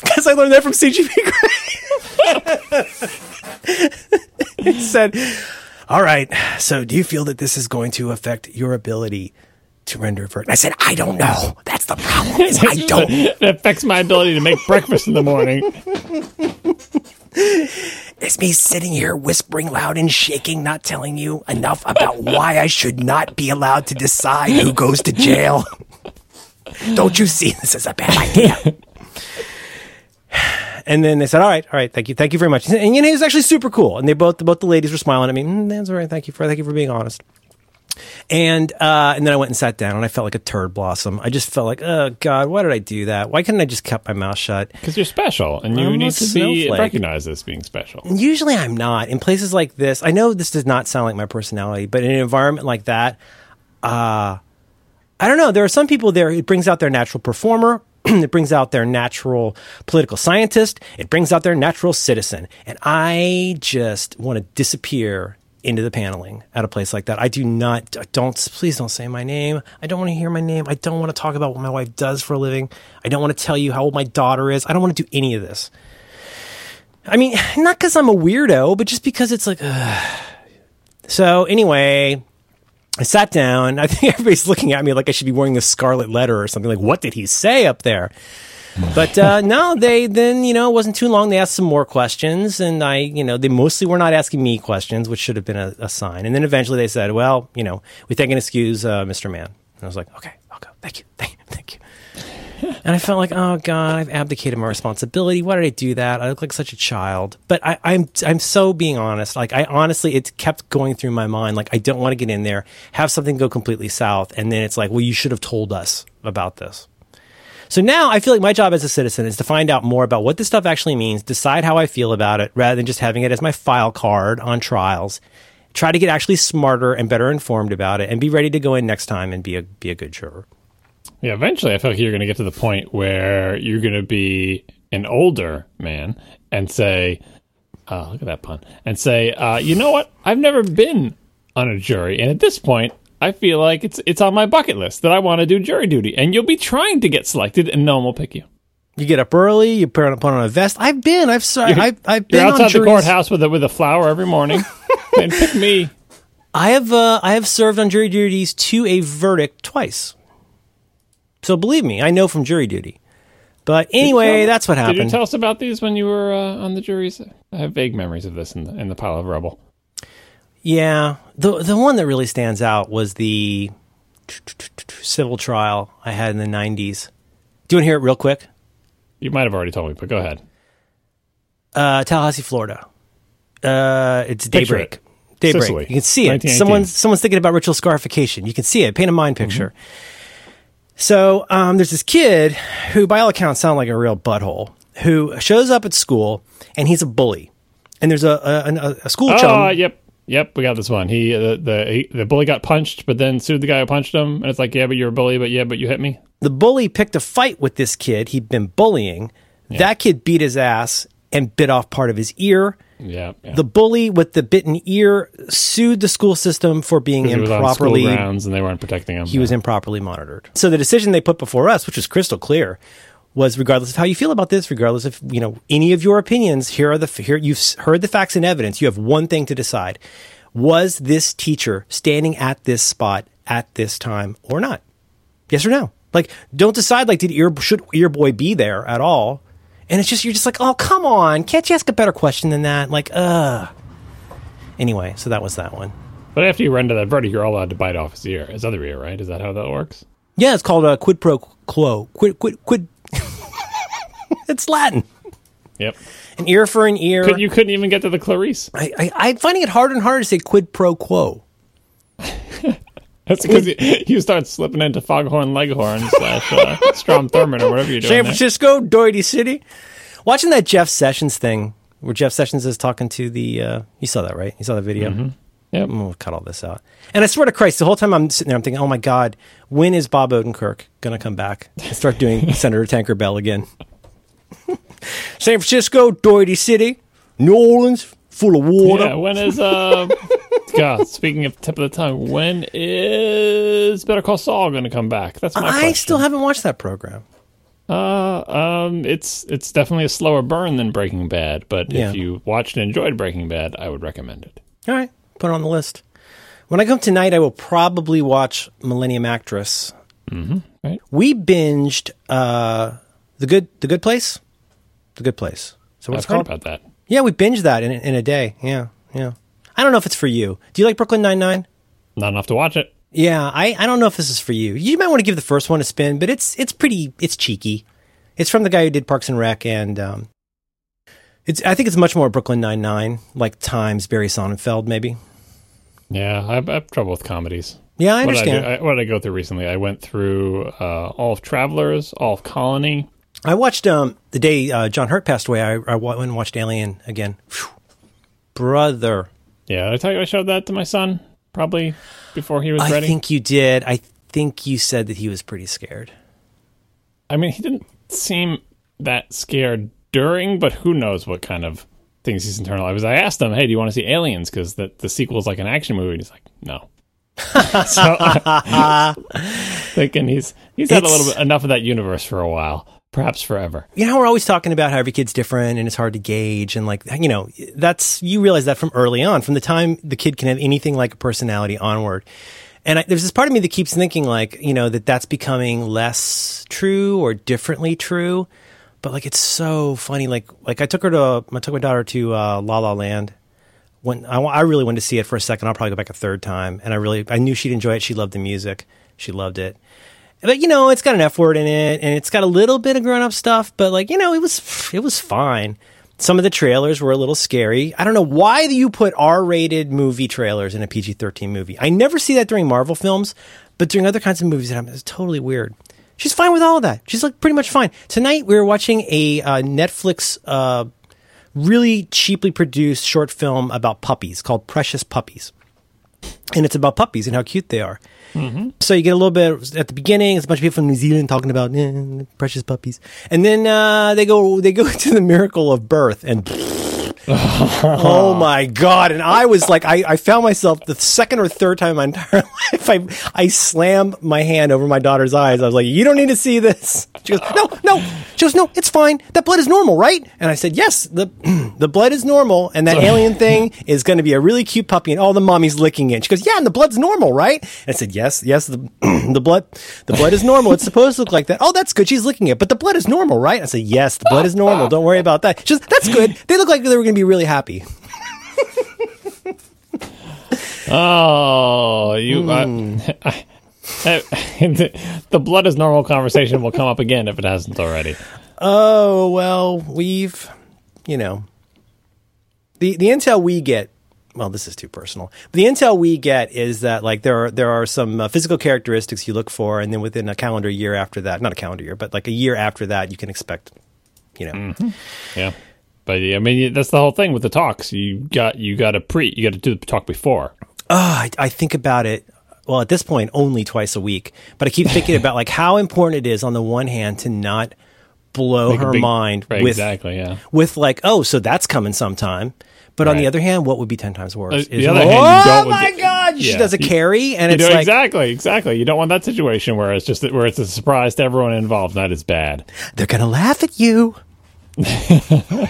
Because I learned that from CGP Grey. he said, All right, so do you feel that this is going to affect your ability to render a verdict? I said, I don't know. That's the problem. Is I don't. it affects my ability to make breakfast in the morning. It's me sitting here whispering loud and shaking, not telling you enough about why I should not be allowed to decide who goes to jail. Don't you see this is a bad idea? And then they said, "All right, all right, thank you, thank you very much." And you know, he was actually super cool. And they both, both the ladies were smiling at me. Mm, that's all right. Thank you for, thank you for being honest. And uh, and then I went and sat down, and I felt like a turd blossom. I just felt like, oh God, why did I do that? Why couldn't I just kept my mouth shut? Because you're special, and you I'm need to be recognized as being special. Usually I'm not. In places like this, I know this does not sound like my personality, but in an environment like that, uh, I don't know. There are some people there, it brings out their natural performer. it brings out their natural political scientist. It brings out their natural citizen. And I just want to disappear into the paneling at a place like that. I do not, don't, please don't say my name. I don't want to hear my name. I don't want to talk about what my wife does for a living. I don't want to tell you how old my daughter is. I don't want to do any of this. I mean, not because I'm a weirdo, but just because it's like, ugh. so anyway, I sat down. I think everybody's looking at me like I should be wearing a scarlet letter or something. Like, what did he say up there? But uh, no, they then you know it wasn't too long. They asked some more questions, and I you know they mostly were not asking me questions, which should have been a, a sign. And then eventually they said, "Well, you know, we thank and excuse uh, Mr. Mann." And I was like, "Okay, I'll go. Thank you, thank you, thank you." And I felt like, oh God, I've abdicated my responsibility. Why did I do that? I look like such a child. But I, I'm I'm so being honest. Like I honestly, it kept going through my mind. Like I don't want to get in there, have something go completely south, and then it's like, well, you should have told us about this. So now I feel like my job as a citizen is to find out more about what this stuff actually means, decide how I feel about it, rather than just having it as my file card on trials. Try to get actually smarter and better informed about it, and be ready to go in next time and be a be a good juror. Yeah, eventually I feel like you're going to get to the point where you're going to be an older man and say, oh, look at that pun, and say, uh, you know what? I've never been on a jury. And at this point, I feel like it's it's on my bucket list that I want to do jury duty. And you'll be trying to get selected, and no one will pick you. You get up early, you put on, put on a vest. I've been, I've, I've, I've you're been outside the courthouse with a, with a flower every morning. and pick me. I have, uh, I have served on jury duties to a verdict twice. So believe me, I know from jury duty. But anyway, Tell- that's what Did you happened. tell us about these when you were uh, on the juries? I have vague memories of this in the, in the pile of rubble. Yeah, the the one that really stands out was the civil trial I had in the '90s. Do you want to hear it real quick? You might have already told me, but go ahead. Uh, Tallahassee, Florida. Uh, it's Picture daybreak. it. Daybreak. Sicily, You can see it. 1918. Someone's someone's thinking about ritual scarification. You can see it. Paint a mind Mm-hmm. So um, there's this kid who, by all accounts, sounds like a real butthole. Who shows up at school and he's a bully. And there's a a, a, a school Oh, chum. yep, yep. We got this one. He the the he, the bully got punched, but then sued the guy who punched him, and it's like, yeah, but you're a bully, but yeah, but you hit me. the bully picked a fight with this kid he'd been bullying. That kid beat his ass and bit off part of his ear. Yeah, yeah. The bully with the bitten ear sued the school system for being he was on improperly grounds, and they weren't protecting him. he was improperly monitored. So the decision they put before us, which was crystal clear, was regardless of how you feel about this, regardless of you know any of your opinions, here are the here you've heard the facts and evidence. You have one thing to decide: was this teacher standing at this spot at this time or not? Yes or no? Like, don't decide like did ear should ear boy be there at all? And it's just you're just like, oh come on, can't you ask a better question than that? Like, uh. Anyway, so that was that one. But after you render that verdict, you're all allowed to bite off his ear, his other ear, right? Is that how that works? Yeah, it's called a quid pro quo. Quid quid quid. it's Latin. Yep. An ear for an ear. Could, you couldn't even get to the Clarice. I, I, I'm finding it harder and harder to say quid pro quo. That's because you, you start slipping into Foghorn Leghorn slash uh, Strom Thurmond or whatever you're doing. San. Francisco, Doherty City. Watching that Jeff Sessions thing where Jeff Sessions is talking to the. Uh, you saw that, right? You saw the video? Mm-hmm. Yep. I'm gonna cut all this out. And I swear to Christ, the whole time I'm sitting there, I'm thinking, oh my God, when is Bob Odenkirk going to come back and start doing Senator Tankerbell again? San Francisco, Doherty City, New Orleans, full of water. Yeah, when is uh God, speaking of tip of the tongue, when is Better Call Saul going to come back? That's my I question. still haven't watched that program. Uh, um, it's it's definitely a slower burn than Breaking Bad, but Yeah. if you watched and enjoyed Breaking Bad, I would recommend it. All right, put it on the list. When I come tonight, I will probably watch Millennium Actress. Mm-hmm. Right? We binged uh, the good the Good Place, the Good Place. So what's I've heard it called? about that. Yeah, we binged that in in a day. Yeah, yeah. I don't know if it's for you. Do you like Brooklyn Nine Nine? Not enough to watch it. Yeah, I, I don't know if this is for you. You might want to give the first one a spin, but it's it's pretty it's cheeky. It's from the guy who did Parks and Rec, and um, it's I think it's much more Brooklyn Nine Nine, like times Barry Sonnenfeld, maybe. Yeah, I, I have trouble with comedies. Yeah, I What did I, understand. do? I, what did I go through recently? I went through uh, all of Travelers, all of Colony. I watched um the day uh, John Hurt passed away. I, I went and watched Alien again. Phew. Brother, Yeah, I tell you I showed that to my son probably before he was I ready. I think you did. I think you said that he was pretty scared. I mean, he didn't seem that scared during, but who knows what kind of things he's internalized. I asked him, "Hey, do you want to see Aliens?" Because the the sequel is like an action movie. And he's like, "No." so thinking he's he's had a little bit enough of that universe for a while, perhaps forever. You know, we're always talking about how every kid's different and it's hard to gauge, and like you know, that's you realize that from early on, from the time the kid can have anything like a personality onward. And I, there's this part of me that keeps thinking, like, you know, that that's becoming less true or differently true. But like, it's so funny. Like, like I took her to, I took my daughter to uh, La La Land. When I, I really wanted to see it for a second, I'll probably go back a third time. And I really, I knew she'd enjoy it. She loved the music. She loved it. But you know, it's got an F word in it, and it's got a little bit of grown up stuff. But like, you know, it was it was fine. Some of the trailers were a little scary. I don't know why you put R rated movie trailers in a PG thirteen movie. I never see that during Marvel films, but during other kinds of movies, it's totally weird. She's fine with all of that. She's like pretty much fine. Tonight we were watching a uh, Netflix uh, really cheaply produced short film about puppies called Precious Puppies. And it's about puppies and how cute they are. So you get a little bit at the beginning. It's a bunch of people from New Zealand talking about eh, precious puppies, and then uh, they go they go to the miracle of birth, and oh my god! And I was like, I, I found myself the second or third time in my entire life, I I slammed my hand over my daughter's eyes. I was like, you don't need to see this. She goes, no, no. She goes, no, it's fine. That blood is normal, right? And I said, yes, the the blood is normal, and that alien thing is going to be a really cute puppy, and all the mommy's licking it. She goes, yeah, and the blood's normal, right? And I said, yes, yes, the the blood the blood is normal. It's supposed to look like that. Oh, that's good. She's licking it, but the blood is normal, right? I said, yes, the blood is normal. Don't worry about that. She goes, that's good. They look like they were going to be really happy. Oh, you. Hmm. Uh, the, the blood is normal conversation will come up again if it hasn't already. Oh well, we've you know the the intel we get. Well, this is too personal. The intel we get is that like there are there are some uh, physical characteristics you look for, and then within a calendar year after that, not a calendar year, but like a year after that, you can expect. You know, Mm-hmm. Yeah, but I mean that's the whole thing with the talks. You got you got to pre you got to do the talk before. oh, I, I think about it. Well, at this point, only twice a week, but I keep thinking about like how important it is on the one hand to not blow Make her big- mind right, with exactly. Yeah. with like, oh, so that's coming sometime. But on the other hand, what would be ten times worse? Uh, is, the other hand, you oh my want- god, she does a carry, and You it's know, like exactly, exactly. You don't want that situation where it's just where it's a surprise to everyone involved. That is bad. they're gonna laugh at you.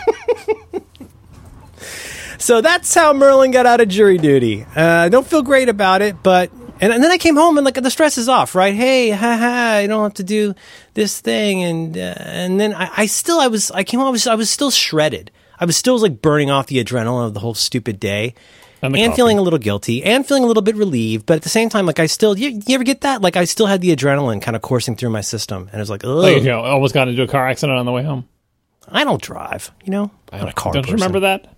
so that's how Merlin got out of jury duty. Uh, I don't feel great about it, but And, and then I came home and like the stress is off, right? Hey, ha ha, you don't have to do this thing, and uh, and then I, I still I was I came home I was I was still shredded. I was still like burning off the adrenaline of the whole stupid day, And and, feeling a little guilty, and feeling a little bit relieved. But at the same time, like I still you, you ever get that? Like I still had the adrenaline kind of coursing through my system, and it was like, Like, oh, you know, almost got into a car accident on the way home. I don't drive, you know, I'm not a car Don't person. you remember that?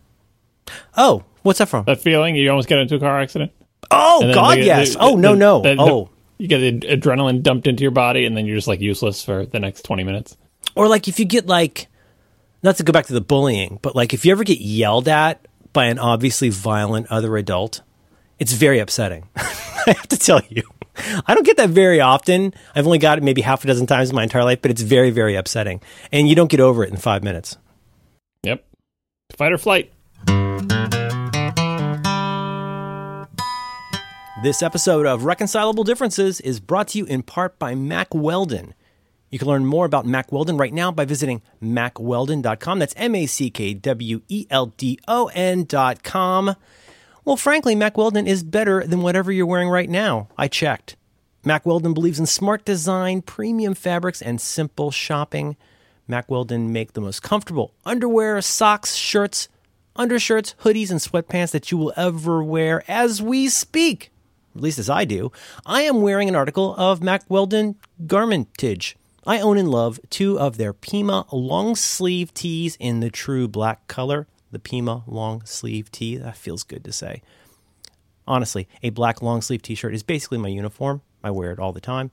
Oh, what's that from? That feeling you almost get into a car accident? Oh God, the- yes. the- oh no, no. the- oh, you get the adrenaline dumped into your body, and then you're just like useless for the next twenty minutes. or like if you get like not to go back to the bullying but like if you ever get yelled at by an obviously violent other adult it's very upsetting i have to tell you i don't get that very often i've only got it maybe half a dozen times in my entire life but it's very very upsetting and you don't get over it in five minutes Yep. Fight or flight. This episode of Reconcilable Differences is brought to you in part by Mack Weldon. You can learn more about Mack Weldon right now by visiting mackweldon.com. That's M A C K W E L D O N.com. Well, frankly, Mack Weldon is better than whatever you're wearing right now. I checked. Mack Weldon believes in smart design, premium fabrics, and simple shopping. Mack Weldon make the most comfortable underwear, socks, shirts, undershirts, hoodies, and sweatpants that you will ever wear as we speak. At least as I do. I am wearing an article of Mack Weldon garmentage. I own and love two of their Pima long sleeve tees in the true black color. The Pima long sleeve tee. That feels good to say. Honestly, a black long sleeve t shirt is basically my uniform. I wear it all the time.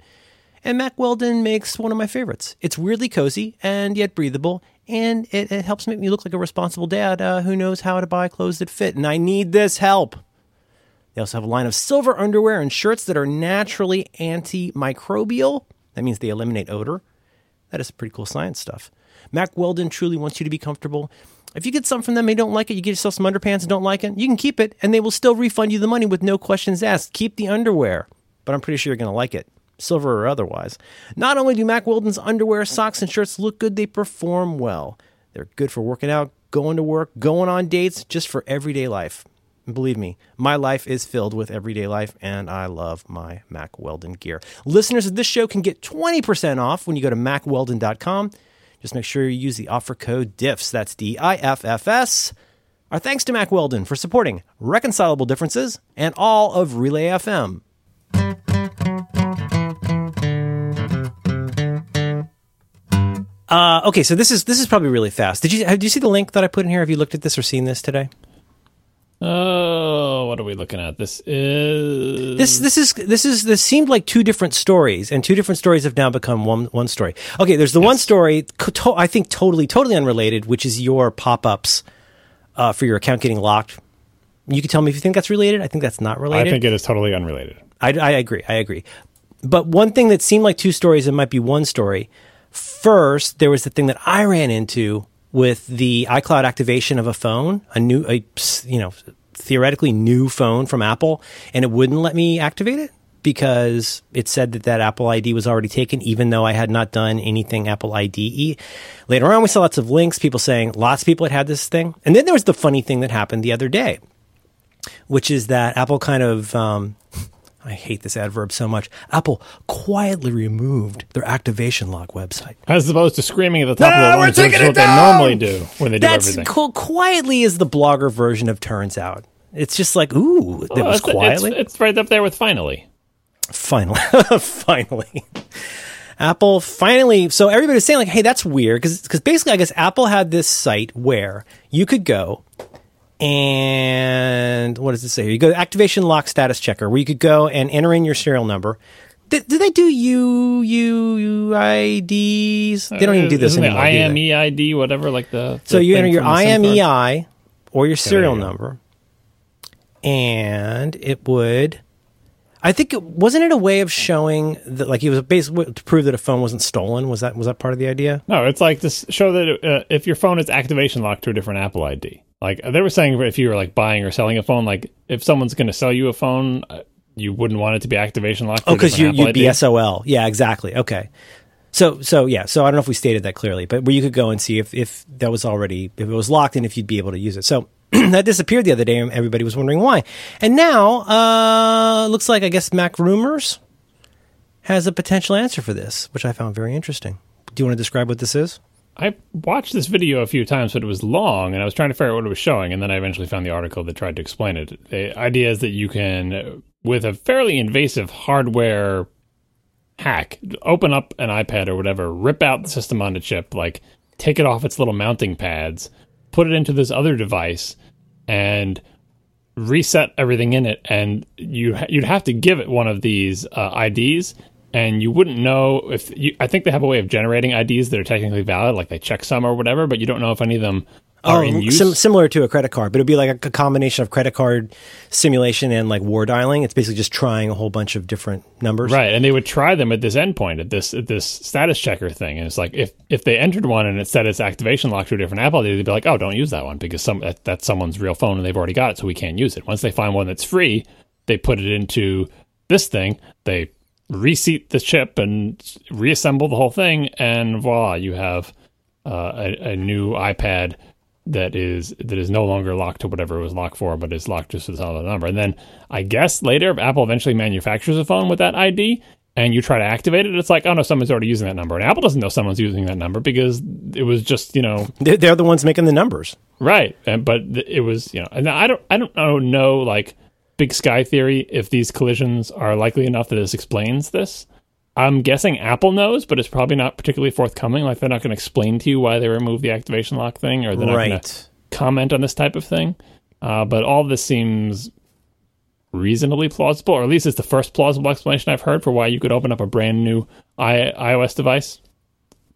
And Mack Weldon makes one of my favorites. It's weirdly cozy and yet breathable, and it, it helps make me look like a responsible dad uh, who knows how to buy clothes that fit. And I need this help. They also have a line of silver underwear and shirts that are naturally antimicrobial. That means they eliminate odor. That is pretty cool science stuff. Mack Weldon truly wants you to be comfortable. If you get something from them and you don't like it, you get yourself some underpants and don't like it, you can keep it and they will still refund you the money with no questions asked. Keep the underwear, but I'm pretty sure you're going to like it, silver or otherwise. Not only do Mack Weldon's underwear, socks, and shirts look good, they perform well. They're good for working out, going to work, going on dates, just for everyday life. And believe me, my life is filled with everyday life, and I love my Mack Weldon gear. Listeners of this show can get 20% off when you go to mackweldon.com. Just make sure you use the offer code DIFFS. That's D I F F S. Our thanks to Mack Weldon for supporting Reconcilable Differences and all of Relay FM. Uh, okay, so this is this is probably really fast. Did you have, did you see the link that I put in here? Have you looked at this or seen this today? Oh, what are we looking at? This is This this is this is this seemed like two different stories, and two different stories have now become one one story. Okay, there's the one story to- I think totally totally unrelated, which is your pop ups uh, for your account getting locked. You can tell me if you think that's related. I think that's not related. I think it is totally unrelated. I, I agree. I agree. But one thing that seemed like two stories, it might be one story. First, there was the thing that I ran into with the iCloud activation of a phone, a new, a you know, theoretically new phone from Apple, and it wouldn't let me activate it because it said that that Apple ID was already taken, even though I had not done anything Apple ID. Later on, we saw lots of links, people saying lots of people had had this thing, and then there was the funny thing that happened the other day which is that Apple kind of, um, I hate this adverb so much. Apple quietly removed their activation lock website. As opposed to screaming at the top No, of their lungs, which is what they normally do when they do That's everything. qu- quietly is the blogger version of turns out. It's just like, ooh, Oh, was it's, it's- quietly. It's, right up there with finally. finally, finally. Apple finally, so everybody's saying like, hey, that's weird because basically, I guess Apple had this site where you could go and what does it say? You go to activation lock status checker where you could go and enter in your serial number. Did, did they do U U IDs? They don't even do this uh, Isn't anymore. do they? IMEID, whatever, like the. So the you enter your the SIM card? IMEI or your serial number, and it would. I think it wasn't it a way of showing that, like, he was basically to prove that a phone wasn't stolen. Was that was that part of the idea? No, it's like to show that uh, if your phone is activation locked to a different Apple ID. Like they were saying, if you were like buying or selling a phone, like if someone's going to sell you a phone, uh, you wouldn't want it to be activation locked. Oh, because you, you'd Apple be SOL. Yeah, exactly. Okay. So so yeah. So I don't know if we stated that clearly, but where you could go and see if if that was already if it was locked and if you'd be able to use it. So that disappeared the other day, and everybody was wondering why. And now, uh, looks like I guess MacRumors has a potential answer for this, which I found very interesting. Do you want to describe what this is? I watched this video a few times, but it was long, and I was trying to figure out what it was showing, and then I eventually found the article that tried to explain it. The idea is that you can, with a fairly invasive hardware hack, open up an iPad or whatever, rip out the system on the chip, like take it off its little mounting pads, put it into this other device, and reset everything in it. And you you'd have to give it one of these uh, IDs, and you wouldn't know if you, I think they have a way of generating IDs that are technically valid, like they checksum or whatever, but you don't know if any of them are in use. sim- similar to a credit card, but it'd be like a, a combination of credit card simulation and like war dialing. It's basically just trying a whole bunch of different numbers. Right, and they would try them at this endpoint at this at this status checker thing, and it's like if if they entered one and it said its activation locked to a different Apple ID, they'd be like, oh, don't use that one because some that, that's someone's real phone and they've already got it, so we can't use it. Once they find one that's free, they put it into this thing, they reseat the chip and reassemble the whole thing, and voila, you have uh, a, a new iPad that is that is no longer locked to whatever it was locked for, but is locked just to the solid number. And then I guess later, if Apple eventually manufactures a phone with that ID and you try to activate it, it's like, oh no, someone's already using that number. And Apple doesn't know someone's using that number because it was just you know They're, they're the ones making the numbers. right. And but it was you know, and I don't I don't know know like big sky theory if these collisions are likely enough that this explains this. I'm guessing Apple knows, but it's probably not particularly forthcoming. Like they're not going to explain to you why they removed the activation lock thing, or they're not going to comment on this type of thing. Uh, but all this seems reasonably plausible, or at least it's the first plausible explanation I've heard for why you could open up a brand new I- iOS device,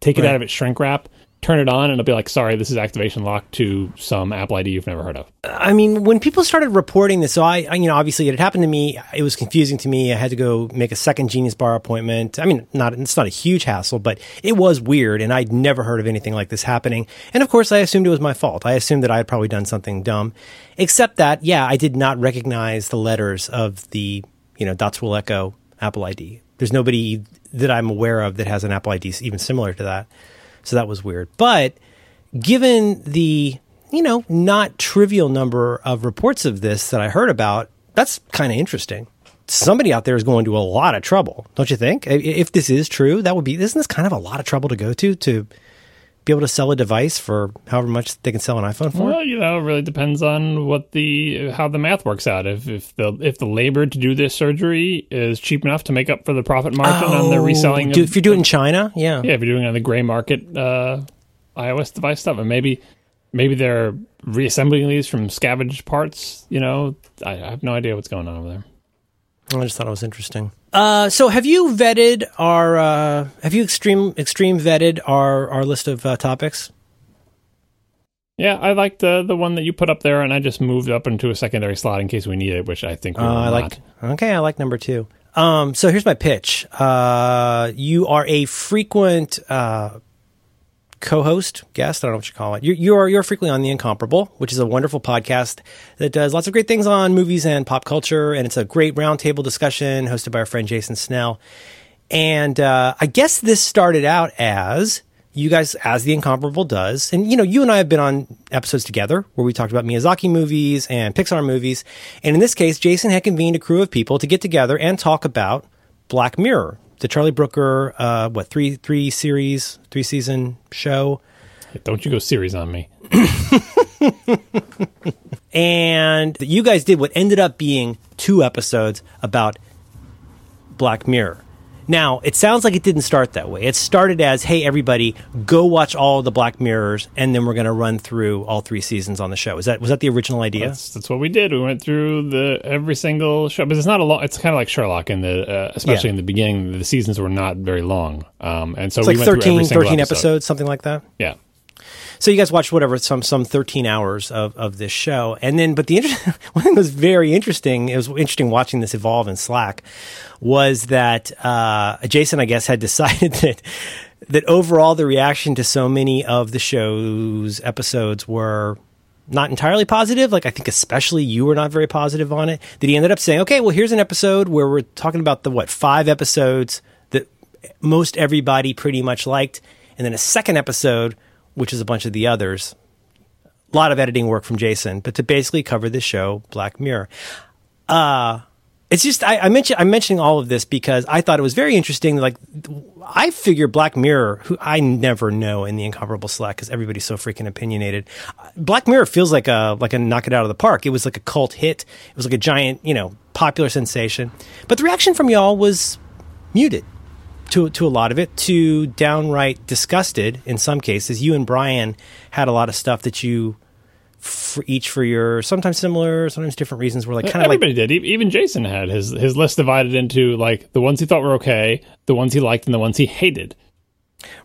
take it Right. out of its shrink wrap, turn it on, and it'll be like, sorry, this is activation locked to some Apple ID you've never heard of. I mean, when people started reporting this, so I, I, you know, obviously it had happened to me. It was confusing to me. I had to go make a second Genius Bar appointment. I mean, not it's not a huge hassle, but it was weird, and I'd never heard of anything like this happening. And of course, I assumed it was my fault. I assumed that I had probably done something dumb, except that, yeah, I did not recognize the letters of the, you know, Dots will echo Apple ID. There's nobody that I'm aware of that has an Apple ID even similar to that. So that was weird. But given the you know not trivial number of reports of this that I heard about, that's kind of interesting. Somebody out there is going to a lot of trouble, don't you think? If this is true, that would be isn't this kind of a lot of trouble to go to to be able to sell a device for however much they can sell an iPhone for? Well, you know, it really depends on what the how the math works out. If if the if the labor to do this surgery is cheap enough to make up for the profit margin on the reselling, Oh, Do, of, if you do it in China, yeah. yeah, if you're doing it on the gray market uh, iOS device stuff, and maybe maybe they're reassembling these from scavenged parts. You know, I, I have no idea what's going on over there. I just thought it was interesting. Uh, so have you vetted our uh, have you extreme extreme vetted our our list of uh, topics? Yeah, I like the the one that you put up there, and I just moved up into a secondary slot in case we need it, which I think we Uh, will I not. like. Okay, I like number two. Um, so here's my pitch. Uh, you are a frequent uh, co-host, guest. I don't know what you call it. You're you're, you're frequently on the Incomparable, which is a wonderful podcast that does lots of great things on movies and pop culture, and it's a great roundtable discussion hosted by our friend Jason Snell. And uh, I guess this started out as you guys, as the Incomparable does, and you know, you and I have been on episodes together where we talked about Miyazaki movies and Pixar movies, and in this case, Jason had convened a crew of people to get together and talk about Black Mirror, the Charlie Brooker, uh, what three three series, three season show. Don't you go series on me. and you guys did what ended up being two episodes about Black Mirror. Now, it sounds like it didn't start that way. It started as, hey, everybody, go watch all the Black Mirrors, and then we're going to run through all three seasons on the show. Is that was that the original idea? That's that's what we did. We went through the every single show, but it's not a long. It's kind of like Sherlock in the, uh, especially Yeah. in the beginning. The seasons were not very long, um, and so it's we like went 13, through every single 13 episode. episodes, something like that. Yeah, So you guys watched whatever some some thirteen hours of, of this show, and then but the inter- one thing was very interesting. It was interesting watching this evolve in Slack. Was that uh, Jason? I guess had decided that that overall the reaction to so many of the show's episodes were not entirely positive. Like I think especially you were not very positive on it. That he ended up saying, "Okay, well here's an episode where we're talking about the what five episodes that most everybody pretty much liked, and then a second episode." Which is a bunch of the others, a lot of editing work from Jason, but to basically cover the show, Black Mirror. Uh, it's just I, I mentioned I'm mentioning all of this because I thought it was very interesting. Like I figure Black Mirror, who I never know in the incomparable Slack because everybody's so freaking opinionated. Black Mirror feels like a like a knock it out of the park. It was like a cult hit. It was like a giant, you know, popular sensation. But the reaction from y'all was muted to to a lot of it, to downright disgusted in some cases. You and Brian had a lot of stuff that you for each for your sometimes similar, sometimes different reasons. Were like kind of like everybody did. Even Jason had his his list divided into like the ones he thought were okay, the ones he liked, and the ones he hated.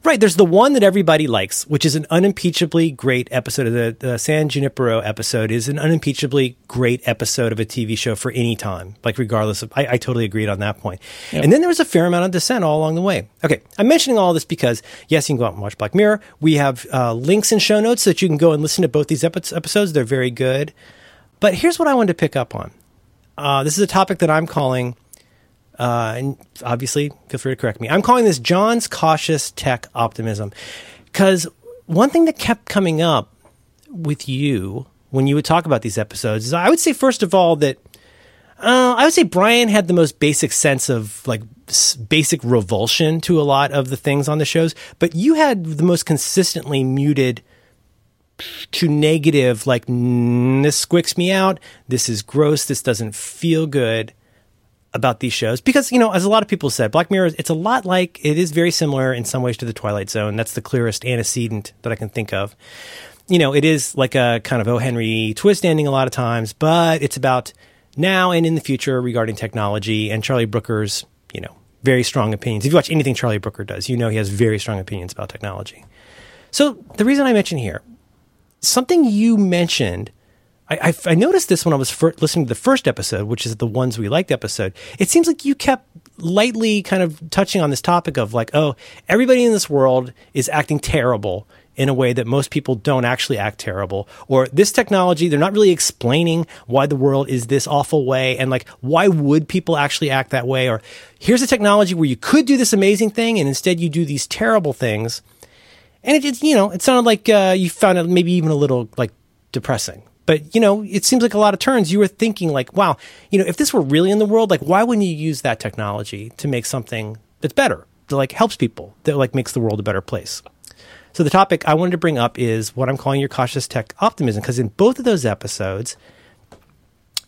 Right. There's the one that everybody likes, which is an unimpeachably great episode of the, the San Junipero episode is an unimpeachably great episode of a TV show for any time. Like regardless of, I, I totally agreed on that point. Yep. And then there was a fair amount of dissent all along the way. Okay. I'm mentioning all this because yes, you can go out and watch Black Mirror. We have uh, links and show notes so that you can go and listen to both these epi- episodes. They're very good. But here's what I wanted to pick up on. Uh, this is a topic that I'm calling uh, and obviously, feel free to correct me. I'm calling this John's cautious tech optimism because one thing that kept coming up with you when you would talk about these episodes is I would say, first of all, that uh, I would say Brian had the most basic sense of like basic revulsion to a lot of the things on the shows, but you had the most consistently muted to negative, like, "Mm, this squicks me out. This is gross. This doesn't feel good about these shows because you know as a lot of people said black mirror it's a lot like it is very similar in some ways to the twilight zone. That's the clearest antecedent that i can think of. You know it is like a kind of o. Henry twist ending a lot of times but it's about now and in the future regarding technology and charlie brooker's you know very strong opinions. If you watch anything charlie brooker does you know he has very strong opinions about technology. So the reason i mention here something you mentioned I, I, I noticed this when I was listening to the first episode, which is the ones we liked episode. It seems like you kept lightly kind of touching on this topic of like, oh, everybody in this world is acting terrible in a way that most people don't actually act terrible. Or this technology, they're not really explaining why the world is this awful way and like, why would people actually act that way? Or here's a technology where you could do this amazing thing and instead you do these terrible things. And it, it you know, it sounded like uh, you found it maybe even a little like depressing. But you know, it seems like a lot of turns you were thinking like, wow, you know, if this were really in the world, like why wouldn't you use that technology to make something that's better, that like helps people, that like makes the world a better place? So the topic I wanted to bring up is what I'm calling your cautious tech optimism, because in both of those episodes,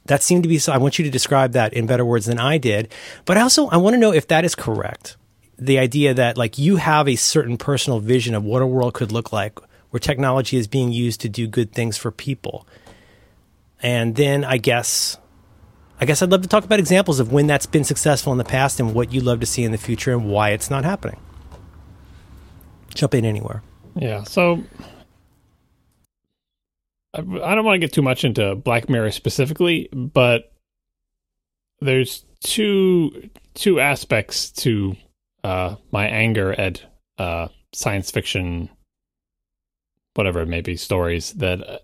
that seemed to be so I want you to describe that in better words than I did. But I also I want to know if that is correct. The idea that like you have a certain personal vision of what a world could look like where technology is being used to do good things for people. And then I guess I guess I'd love to talk about examples of when that's been successful in the past and what you'd love to see in the future and why it's not happening. Jump in anywhere. Yeah. So I, don't want to get too much into Black Mirror specifically, but there's two two aspects to uh, my anger at uh, science fiction, whatever it may be, stories that uh,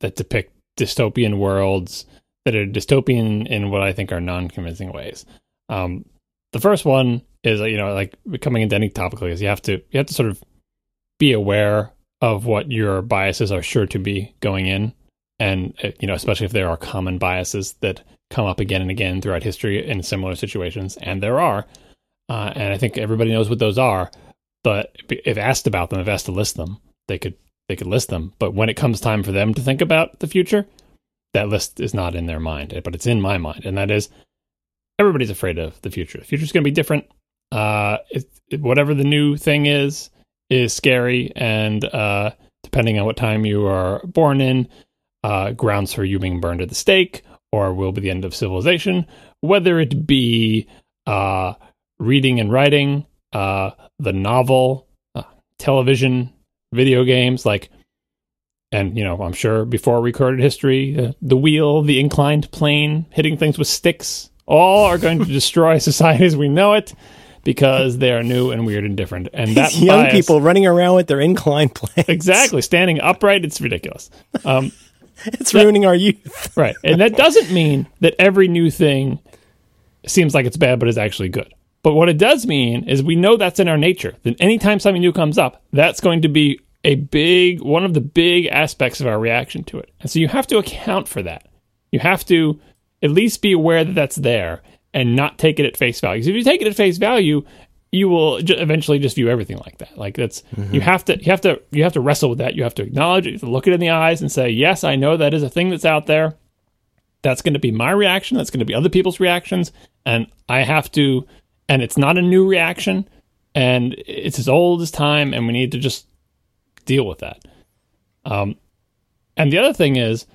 that depict dystopian worlds that are dystopian in what I think are non-convincing ways. Um, the first one is you know like coming into any topic this, you have to you have to sort of be aware of what your biases are sure to be going in, and uh, you know especially if there are common biases that come up again and again throughout history in similar situations, and there are, uh, and I think everybody knows what those are. But if asked about them, if asked to list them, they could they could list them. But when it comes time for them to think about the future, that list is not in their mind, but it's in my mind, and that is everybody's afraid of the future. The future's going to be different. Uh, it, it, whatever the new thing is, is scary, and uh, depending on what time you are born in, uh, grounds for you being burned at the stake, or will be the end of civilization. Whether it be uh, reading and writing, uh, the novel, uh, television, video games, like and you know i'm sure before recorded history uh, the wheel the inclined plane hitting things with sticks all are going to destroy society as we know it because they are new and weird and different. And that These young bias- people running around with their inclined planes. exactly. Standing upright it's ridiculous. Um, It's ruining our youth. right. And that doesn't mean that every new thing seems like it's bad but is actually good but what it does mean is we know that's in our nature that anytime something new comes up that's going to be a big one of the big aspects of our reaction to it. And so you have to account for that. You have to at least be aware that that's there and not take it at face value. Because if you take it at face value, you will eventually just view everything like that. Like that's you mm-hmm. have to you have to you have to wrestle with that. You have to acknowledge it, you have to look it in the eyes and say, "Yes, I know that is a thing that's out there. That's going to be my reaction, that's going to be other people's reactions, and I have to and it's not a new reaction and it's as old as time and we need to just deal with that." Um and the other thing is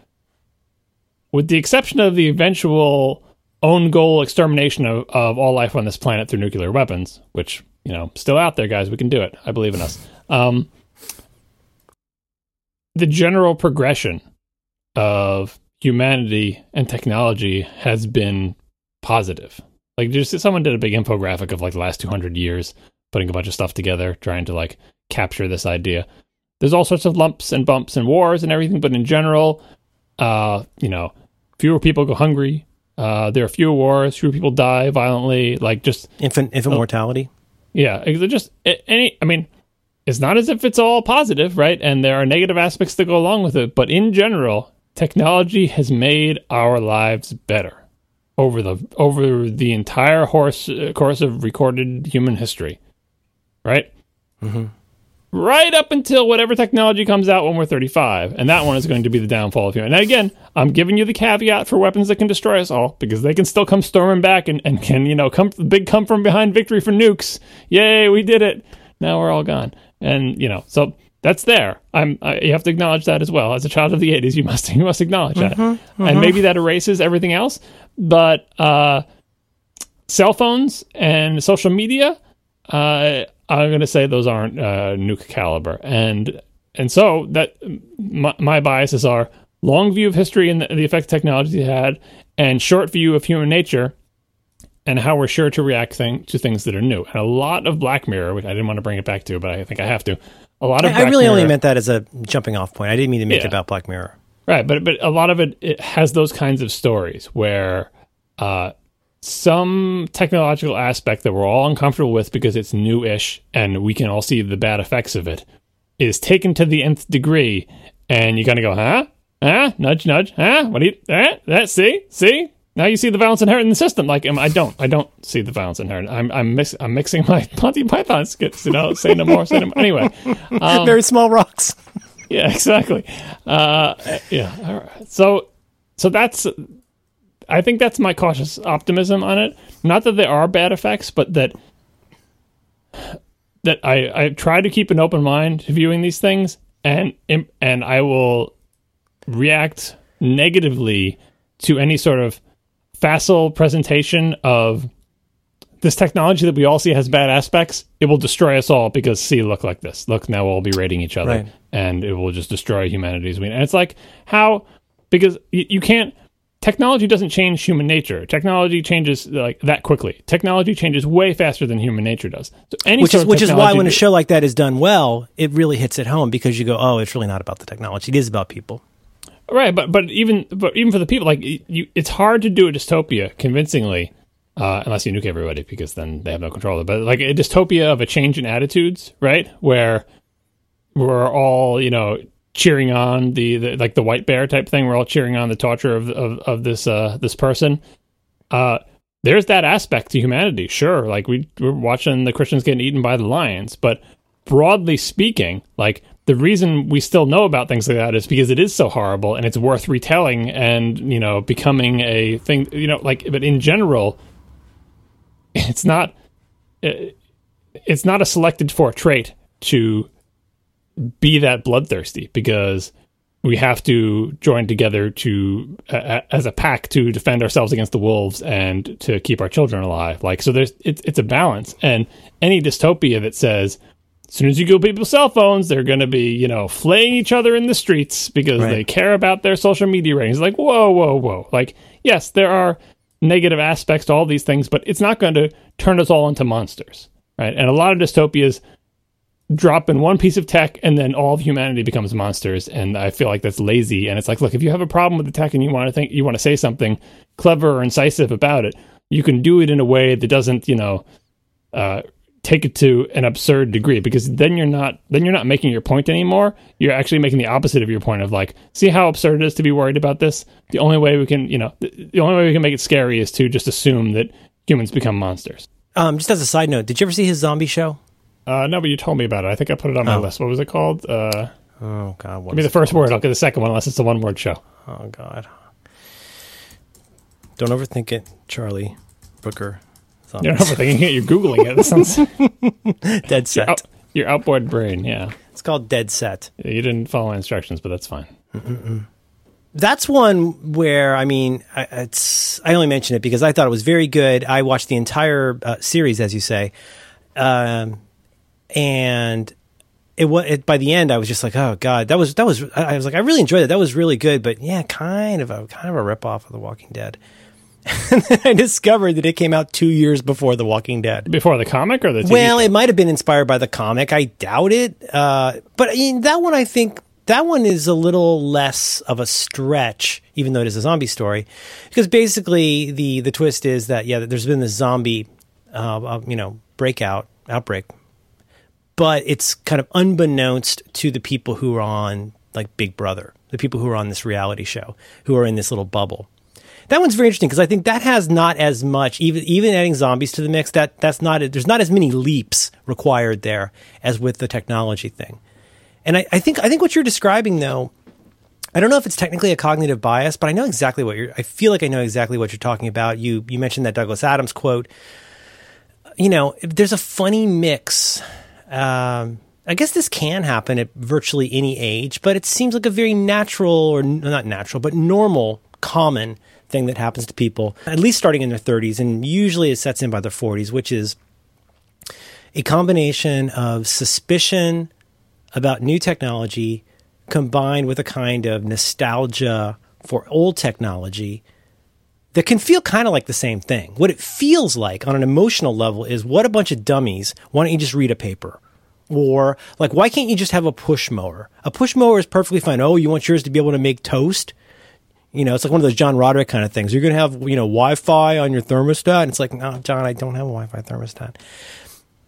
with the exception of the eventual own goal extermination of, of all life on this planet through nuclear weapons, which, you know, still out there, guys. We can do it. I believe in us. Um, the general progression of humanity and technology has been positive. Like, just someone did a big infographic of like the last 200 years, putting a bunch of stuff together, trying to like capture this idea. There's all sorts of lumps and bumps and wars and everything, but in general, uh, you know, fewer people go hungry, uh, there are fewer wars, fewer people die violently. Like just Infant infant mortality. yeah, just any. I mean, it's not as if it's all positive, right? And there are negative aspects that go along with it, but in general, technology has made our lives better over the over the entire horse, uh, course of recorded human history, right? Right up until whatever technology comes out when we're 35, and that one is going to be the downfall of human. And again, I'm giving you the caveat for weapons that can destroy us all because they can still come storming back and, and can you know come big come from behind victory for nukes. Yay, we did it! Now we're all gone, and you know so that's there. I'm I, you have to acknowledge that as well. As a child of the 80s, you must you must acknowledge that, and maybe that erases everything else. But uh, cell phones and social media, uh, I'm going to say those aren't uh, nuke caliber, and and so that my, my biases are long view of history and the, the effect technology had, and short view of human nature, and how we're sure to react thing, to things that are new. And a lot of Black Mirror, which I didn't want to bring it back to, but I think I have to. A lot of I Black really only meant that as a jumping off point. I didn't mean to make Yeah. it about Black Mirror. Right, but but a lot of it, it has those kinds of stories where uh, some technological aspect that we're all uncomfortable with because it's new-ish and we can all see the bad effects of it is taken to the nth degree, and you kind of go, huh, huh, nudge, nudge, huh, what do you, eh, that see, see. Now you see the violence inherent in the system. Like um, I don't, I don't see the violence inherent. I'm, I'm, mix, I'm mixing my Monty Python skits. You know, say no more, say no more. Anyway, Um, Very small rocks. yeah, exactly. Uh, yeah. All right. So, so that's. I think that's my cautious optimism on it. Not that there are bad effects, but that that I I try to keep an open mind to viewing these things, and and I will react negatively to any sort of facile presentation of this technology that we all see has bad aspects, it will destroy us all because see, look like this. Look, now we'll all be rating each other, Right. and it will just destroy humanity as we. And it's like how because you, you can't. Technology doesn't change human nature. Technology changes like that quickly. Technology changes way faster than human nature does. So any Which is which is why when a show like that is done well, it really hits it home because you go, oh, it's really not about the technology. It is about people. Right, but but even but even for the people, like you, it's hard to do a dystopia convincingly, uh, unless you nuke everybody, because then they have no control. But like a dystopia of a change in attitudes, right, where we're all you know cheering on the, the like the white bear type thing. We're all cheering on the torture of of, of this uh, this person. Uh, there's that aspect to humanity, sure. Like we we're watching the Christians getting eaten by the lions, but broadly speaking, like the reason we still know about things like that is because it is so horrible and it's worth retelling and you know becoming a thing. You know, like but in general, it's not it's not a selected for trait to be that bloodthirsty because we have to join together to uh, as a pack to defend ourselves against the wolves and to keep our children alive like so there's it's it's a balance and any dystopia that says as soon as you give people cell phones they're going to be you know flaying each other in the streets because Right. they care about their social media ratings. Like whoa whoa whoa. Like yes there are negative aspects to all these things but it's not going to turn us all into monsters right? And a lot of dystopias drop in one piece of tech and then all of humanity becomes monsters and i feel like that's lazy. And it's like look if you have a problem with the tech and you want to think you want to say something clever or incisive about it you can do it in a way that doesn't you know uh, take it to an absurd degree because then you're not then you're not making your point anymore. You're actually making the opposite of your point of like, see how absurd it is to be worried about this. The only way we can, you know, the, the only way we can make it scary is to just assume that humans become monsters. Um, just as a side note, did you ever see his zombie show? Uh, no, but you told me about it. I think I put it on my Oh. list. What was it called? Uh, Oh God, what give me the first called? word. I'll get the second one unless it's a one word show. Oh God, don't overthink it, Charlie You're overthinking it. You're googling it. This sounds Dead set. out, your outboard brain. Yeah, It's called Dead Set. you didn't follow instructions, but that's fine. That's one where I mean, I, it's. I only mention it because I thought it was very good. I watched the entire uh, series, as you say, um, and it was it, by the end. I was just like, oh god, that was that was. I I was like, I really enjoyed it. That was really good, but yeah, kind of a kind of a rip off of The Walking Dead. and then I discovered that it came out two years before The Walking Dead. Before the comic or the TV Well, show? it might have been inspired by the comic. I doubt it. Uh, but I mean, that one, I think that one is a little less of a stretch, even though it is a zombie story, because basically the the twist is that yeah, there's been this zombie, uh, uh, you know, breakout outbreak, but it's kind of unbeknownst to the people who are on like Big Brother, the people who are on this reality show, who are in this little bubble. That one's very interesting because I think that has not as much even even adding zombies to the mix. That that's not there's not as many leaps required there as with the technology thing. And I, I think I think what you're describing though, I don't know if it's technically a cognitive bias, but I know exactly what you're. I feel like I know exactly what you're talking about. You you mentioned that Douglas Adams quote. You know, there's a funny mix. Um, I guess this can happen at virtually any age, but it seems like a very natural, or not natural, but normal, common thing that happens to people, at least starting in their 30s, and usually it sets in by their 40s, which is a combination of suspicion about new technology combined with a kind of nostalgia for old technology that can feel kind of like the same thing. What it feels like on an emotional level is what a bunch of dummies. Why don't you just read a paper? Or like, why can't you just have a push mower? A push mower is perfectly fine. Oh, you want yours to be able to make toast? You know, it's like one of those John Roderick kind of things. You're going to have, you know, Wi-Fi on your thermostat. And it's like, no, John, I don't have a Wi-Fi thermostat.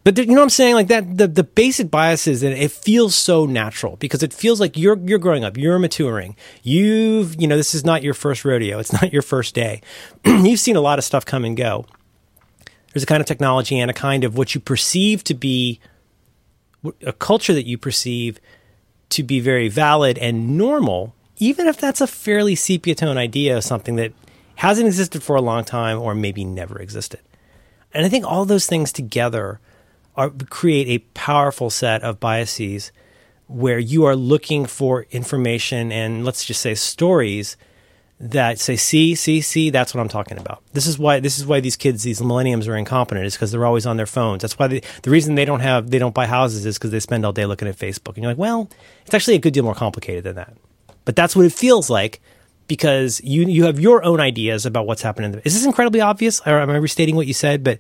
But you know what I'm saying? Like that, the, the basic bias is that it feels so natural because it feels like you're you're growing up, you're maturing. You've you know this is not your first rodeo. It's not your first day. You've seen a lot of stuff come and go. There's a kind of technology and a kind of what you perceive to be a culture that you perceive to be very valid and normal, even if that's a fairly sepia tone idea of something that hasn't existed for a long time or maybe never existed. And I think all those things together are, create a powerful set of biases where you are looking for information and let's just say stories that say, see, see, see, that's what I'm talking about. This is why this is why these kids, these millenniums are incompetent, is because they're always on their phones. That's why they, the reason they don't have they don't buy houses is because they spend all day looking at Facebook. And you're like, well, it's actually a good deal more complicated than that. But that's what it feels like because you you have your own ideas about what's happening. Is this incredibly obvious? Or am I restating what you said? But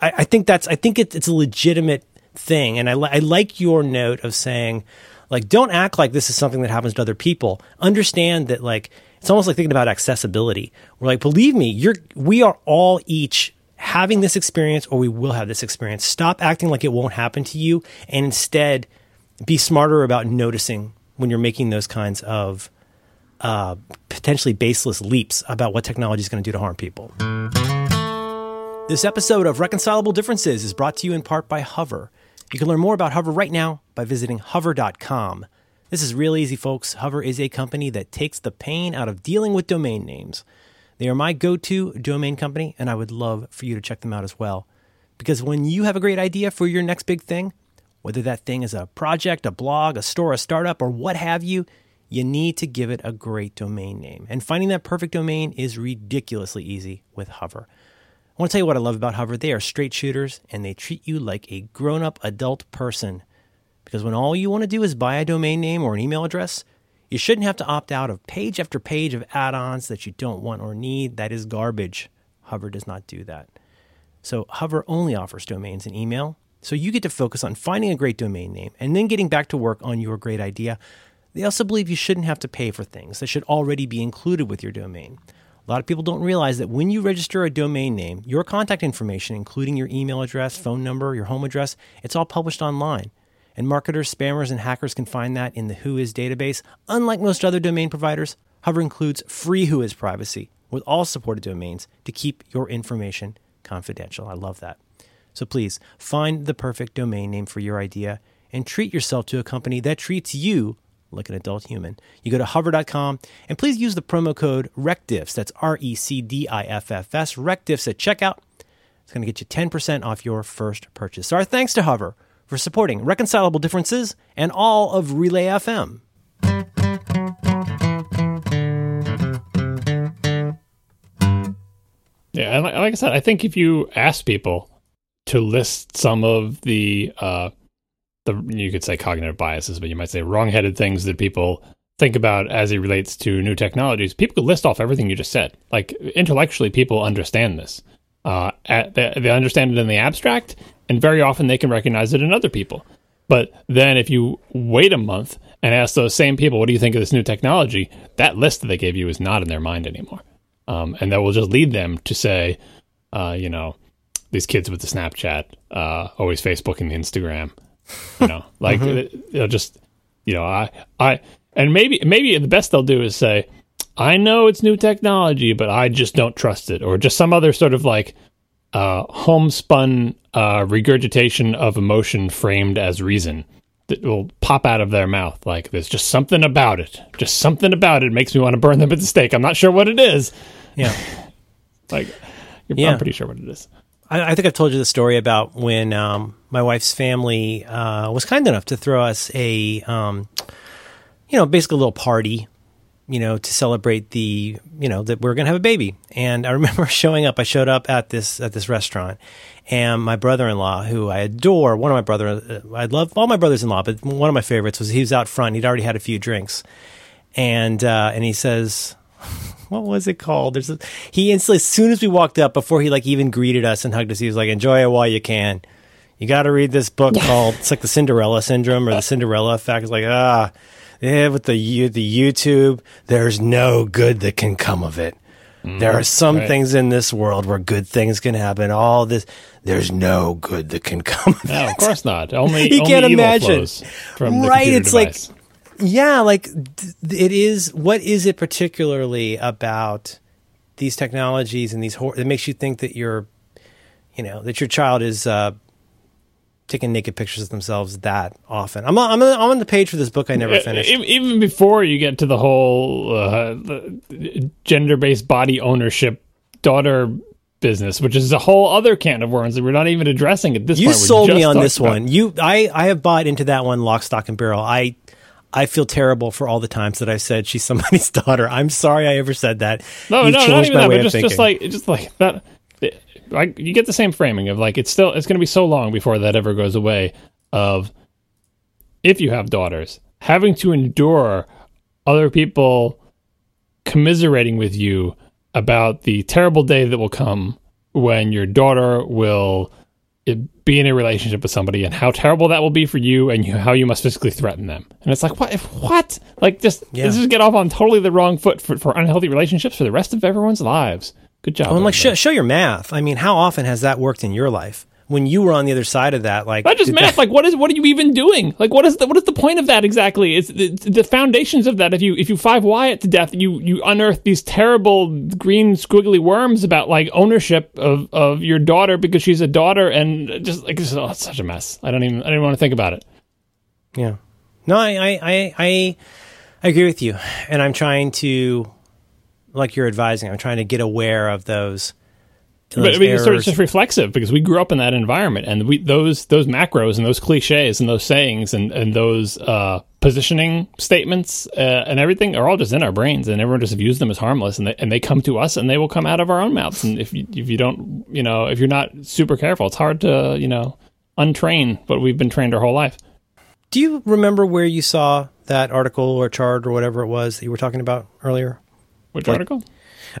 I, I think that's I think it, it's a legitimate thing, and I, li- I like your note of saying like don't act like this is something that happens to other people. Understand that like it's almost like thinking about accessibility. We're like, believe me, you're we are all each having this experience, or we will have this experience. Stop acting like it won't happen to you, and instead be smarter about noticing when you're making those kinds of uh, potentially baseless leaps about what technology is going to do to harm people. This episode of Reconcilable Differences is brought to you in part by Hover. You can learn more about Hover right now by visiting hover.com. This is real easy, folks. Hover is a company that takes the pain out of dealing with domain names. They are my go to domain company, and I would love for you to check them out as well. Because when you have a great idea for your next big thing, whether that thing is a project, a blog, a store, a startup, or what have you, you need to give it a great domain name. And finding that perfect domain is ridiculously easy with Hover. I want to tell you what I love about Hover. They are straight shooters and they treat you like a grown up adult person. Because when all you want to do is buy a domain name or an email address, you shouldn't have to opt out of page after page of add ons that you don't want or need. That is garbage. Hover does not do that. So, Hover only offers domains and email. So, you get to focus on finding a great domain name and then getting back to work on your great idea. They also believe you shouldn't have to pay for things that should already be included with your domain A lot of people don't realize that when you register a domain name, your contact information, including your email address, phone number, your home address, it's all published online. And marketers, spammers, and hackers can find that in the Whois database. Unlike most other domain providers, Hover includes free Whois privacy with all supported domains to keep your information confidential. I love that. So please find the perfect domain name for your idea and treat yourself to a company that treats you like an adult human. You go to hover.com and please use the promo code RECDIFFS. That's R E C D I F F S, RECDIFFS at checkout. It's going to get you 10% off your first purchase. So our thanks to Hover for supporting Reconcilable Differences and all of Relay FM. Yeah, and like, like I said, I think if you ask people to list some of the uh, the you could say cognitive biases, but you might say wrongheaded things that people think about as it relates to new technologies, people could list off everything you just said. Like intellectually, people understand this. Uh, at, they, they understand it in the abstract, and very often they can recognize it in other people. But then if you wait a month and ask those same people, what do you think of this new technology? That list that they gave you is not in their mind anymore. Um, and that will just lead them to say, uh, you know, these kids with the Snapchat, uh, always Facebooking and Instagram, you know, like mm-hmm. they'll just, you know, I, I, and maybe, maybe the best they'll do is say, I know it's new technology, but I just don't trust it, or just some other sort of like uh, homespun uh, regurgitation of emotion framed as reason that will pop out of their mouth. Like there's just something about it, just something about it makes me want to burn them at the stake. I'm not sure what it is. Yeah, like yeah. I'm pretty sure what it is. I, I, think I've told you the story about when um, my wife's family uh, was kind enough to throw us a, um, you know, basically a little party, you know, to celebrate the, you know, that we are going to have a baby. And I remember showing up. I showed up at this at this restaurant, and my brother-in-law, who I adore, one of my brother, uh, I love all my brothers-in-law, but one of my favorites was he was out front. He'd already had a few drinks, and uh, and he says what was it called? There's a, he instantly, as soon as we walked up, before he like even greeted us and hugged us, he was like, "Enjoy it while you can." You got to read this book called it's like the Cinderella syndrome or the Cinderella effect. It's like ah, yeah, with the the YouTube, there's no good that can come of it. Mm, there are some right. things in this world where good things can happen. All this, there's no good that can come. Of no, it. of course not. Only you only can't imagine. right? it's device. like yeah, like it is. What is it particularly about these technologies and these hor- that makes you think that your, you know, that your child is uh, taking naked pictures of themselves that often? I'm I'm I'm on the page for this book I never finished. Even before you get to the whole uh, gender based body ownership daughter business, which is a whole other can of worms that we're not even addressing at this you point. You sold me on this about. one. You, I, I have bought into that one, lock, stock, and barrel. I I feel terrible for all the times that I've said she's somebody's daughter. I'm sorry I ever said that. No, You've no, not even that. But just, just like, just like that. Like you get the same framing of like it's still it's going to be so long before that ever goes away. Of if you have daughters, having to endure other people commiserating with you about the terrible day that will come when your daughter will be in a relationship with somebody and how terrible that will be for you and you, how you must physically threaten them. And it's like, what? If, what? Like, just, yeah. just get off on totally the wrong foot for, for unhealthy relationships for the rest of everyone's lives. Good job. Well, I'm like, show, show your math. I mean, how often has that worked in your life? When you were on the other side of that, like not just math. That, like, what is what are you even doing? Like, what is the what is the point of that exactly? It's the, the foundations of that. If you if you five Wyatt to death, you you unearth these terrible green squiggly worms about like ownership of of your daughter because she's a daughter, and just like it's, oh, it's such a mess. I don't even I don't even want to think about it. Yeah, no, I I I I, I agree with you, and I'm trying to like you're advising. I'm trying to get aware of those but I mean, it's sort of just reflexive because we grew up in that environment, and we those those macros and those cliches and those sayings and and those uh, positioning statements uh, and everything are all just in our brains, and everyone just views them as harmless, and they, and they come to us, and they will come out of our own mouths, and if you if you don't, you know, if you're not super careful, it's hard to you know untrain what we've been trained our whole life. Do you remember where you saw that article or chart or whatever it was that you were talking about earlier? Which like, article?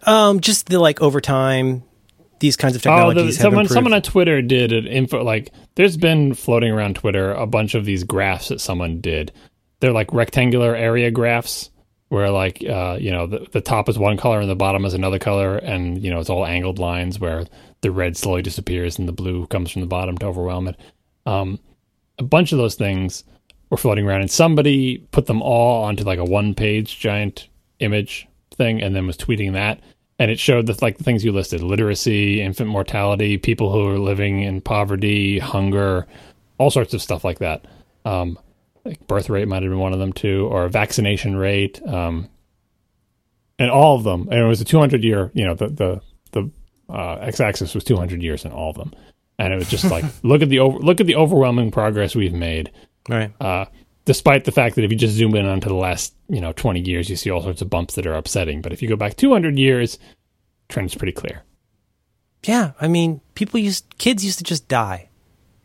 Um, just the like overtime these kinds of technologies. Oh, the, someone someone on Twitter did an info like there's been floating around Twitter a bunch of these graphs that someone did. They're like rectangular area graphs where like uh, you know the, the top is one color and the bottom is another color, and you know it's all angled lines where the red slowly disappears and the blue comes from the bottom to overwhelm it. Um, a bunch of those things were floating around, and somebody put them all onto like a one-page giant image thing, and then was tweeting that. And it showed the like the things you listed: literacy, infant mortality, people who are living in poverty, hunger, all sorts of stuff like that. Um, like birth rate might have been one of them too, or vaccination rate, um, and all of them. And it was a 200 year, you know, the the the uh, x-axis was 200 years in all of them, and it was just like look at the over, look at the overwhelming progress we've made. Right. Uh, despite the fact that if you just zoom in onto the last you know 20 years, you see all sorts of bumps that are upsetting. But if you go back 200 years, trend's pretty clear. Yeah, I mean, people used kids used to just die.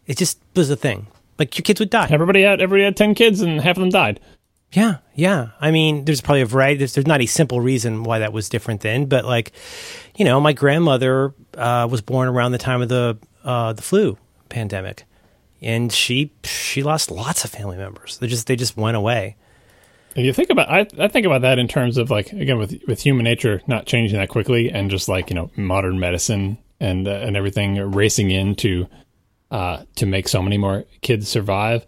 It just was a thing. Like your kids would die. Everybody had everybody had 10 kids, and half of them died. Yeah, yeah. I mean, there's probably a variety. There's, there's not a simple reason why that was different then, but like, you know, my grandmother uh, was born around the time of the uh, the flu pandemic, and she she lost lots of family members. They just they just went away. And you think about I, I think about that in terms of like again with with human nature not changing that quickly and just like you know modern medicine and uh, and everything racing into uh, to make so many more kids survive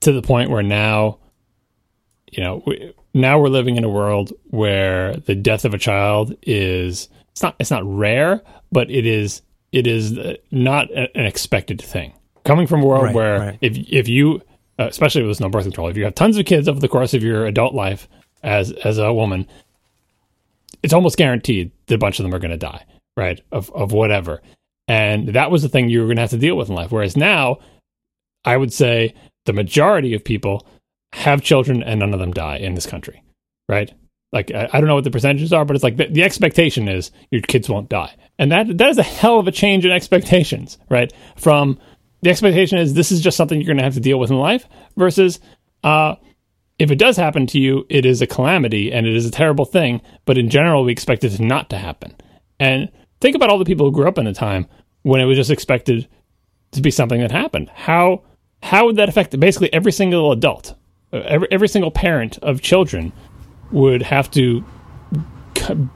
to the point where now you know we, now we're living in a world where the death of a child is it's not it's not rare but it is it is not an expected thing coming from a world Right, where right. if if you uh, especially with no birth control if you have tons of kids over the course of your adult life as as a woman it's almost guaranteed that a bunch of them are going to die right of of whatever. And that was the thing you were going to have to deal with in life. Whereas now i would say the majority of people have children and none of them die in this country right? Like i, I don't know what the percentages are but it's like the, the expectation is your kids won't die. And that that is a hell of a change in expectations right? From the expectation is this is just something you're going to have to deal with in life versus uh, if it does happen to you, it is a calamity and it is a terrible thing. But in general, we expect it not to happen. And think about all the people who grew up in a time when it was just expected to be something that happened. How how would that affect basically every single adult, every every single parent of children would have to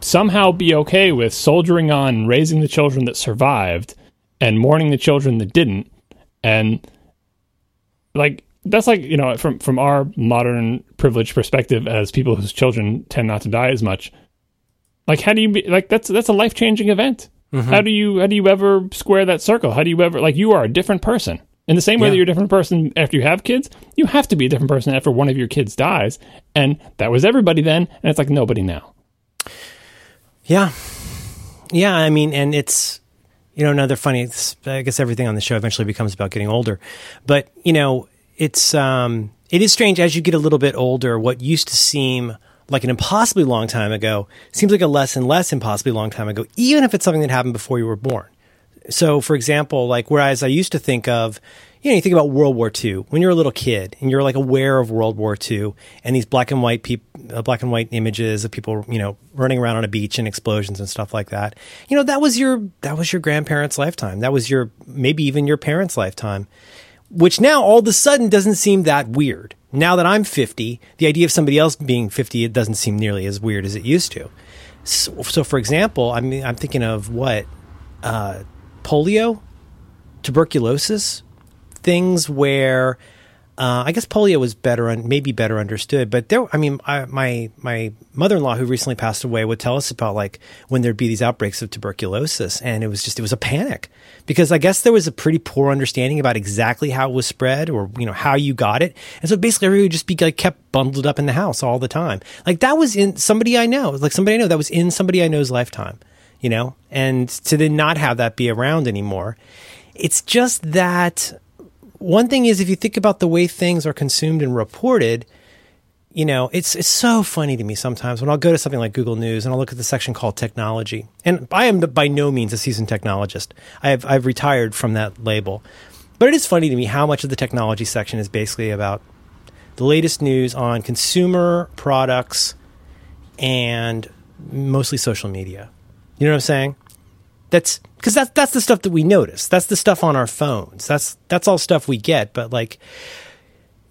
somehow be okay with soldiering on, raising the children that survived, and mourning the children that didn't, and like that's like you know from from our modern privileged perspective as people whose children tend not to die as much like how do you be like that's that's a life-changing event. Mm-hmm. How do you how do you ever square that circle? How do you ever like you are a different person. In the same way Yeah. that you're a different person after you have kids you have to be a different person after one of your kids dies. And that was everybody then and it's like nobody now. Yeah. Yeah, I mean, and it's, you know, another funny, I guess everything on the show eventually becomes about getting older. But, you know, it's, um, it is strange as you get a little bit older, what used to seem like an impossibly long time ago seems like a less and less impossibly long time ago, even if it's something that happened before you were born. So, for example, like whereas I used to think of, you know, you think about World War II when you're a little kid and you're like aware of World War II and these black and white peop- uh, black and white images of people, you know, running around on a beach and explosions and stuff like that. You know, that was your that was your grandparents' lifetime. That was your maybe even your parents' lifetime. Which now all of a sudden doesn't seem that weird. Now that I'm 50, the idea of somebody else being 50 it doesn't seem nearly as weird as it used to. So, so for example, I mean, I'm thinking of what uh, polio, tuberculosis, things where uh, I guess polio was better, un- maybe better understood. But there, I mean, I, my my mother in law who recently passed away would tell us about like when there'd be these outbreaks of tuberculosis, and it was just it was a panic because I guess there was a pretty poor understanding about exactly how it was spread or you know how you got it, and so basically everybody would just be like kept bundled up in the house all the time. Like that was in somebody I know, like somebody I know that was in somebody I know's lifetime, you know, and to then not have that be around anymore, it's just that one thing is if you think about the way things are consumed and reported, you know, it's it's so funny to me sometimes when I'll go to something like Google News and I'll look at the section called technology. And I am by no means a seasoned technologist. I have I've retired from that label. But it is funny to me how much of the technology section is basically about the latest news on consumer products and mostly social media. You know what I'm saying? That's because that's that's the stuff that we notice. That's the stuff on our phones. That's that's all stuff we get. But like,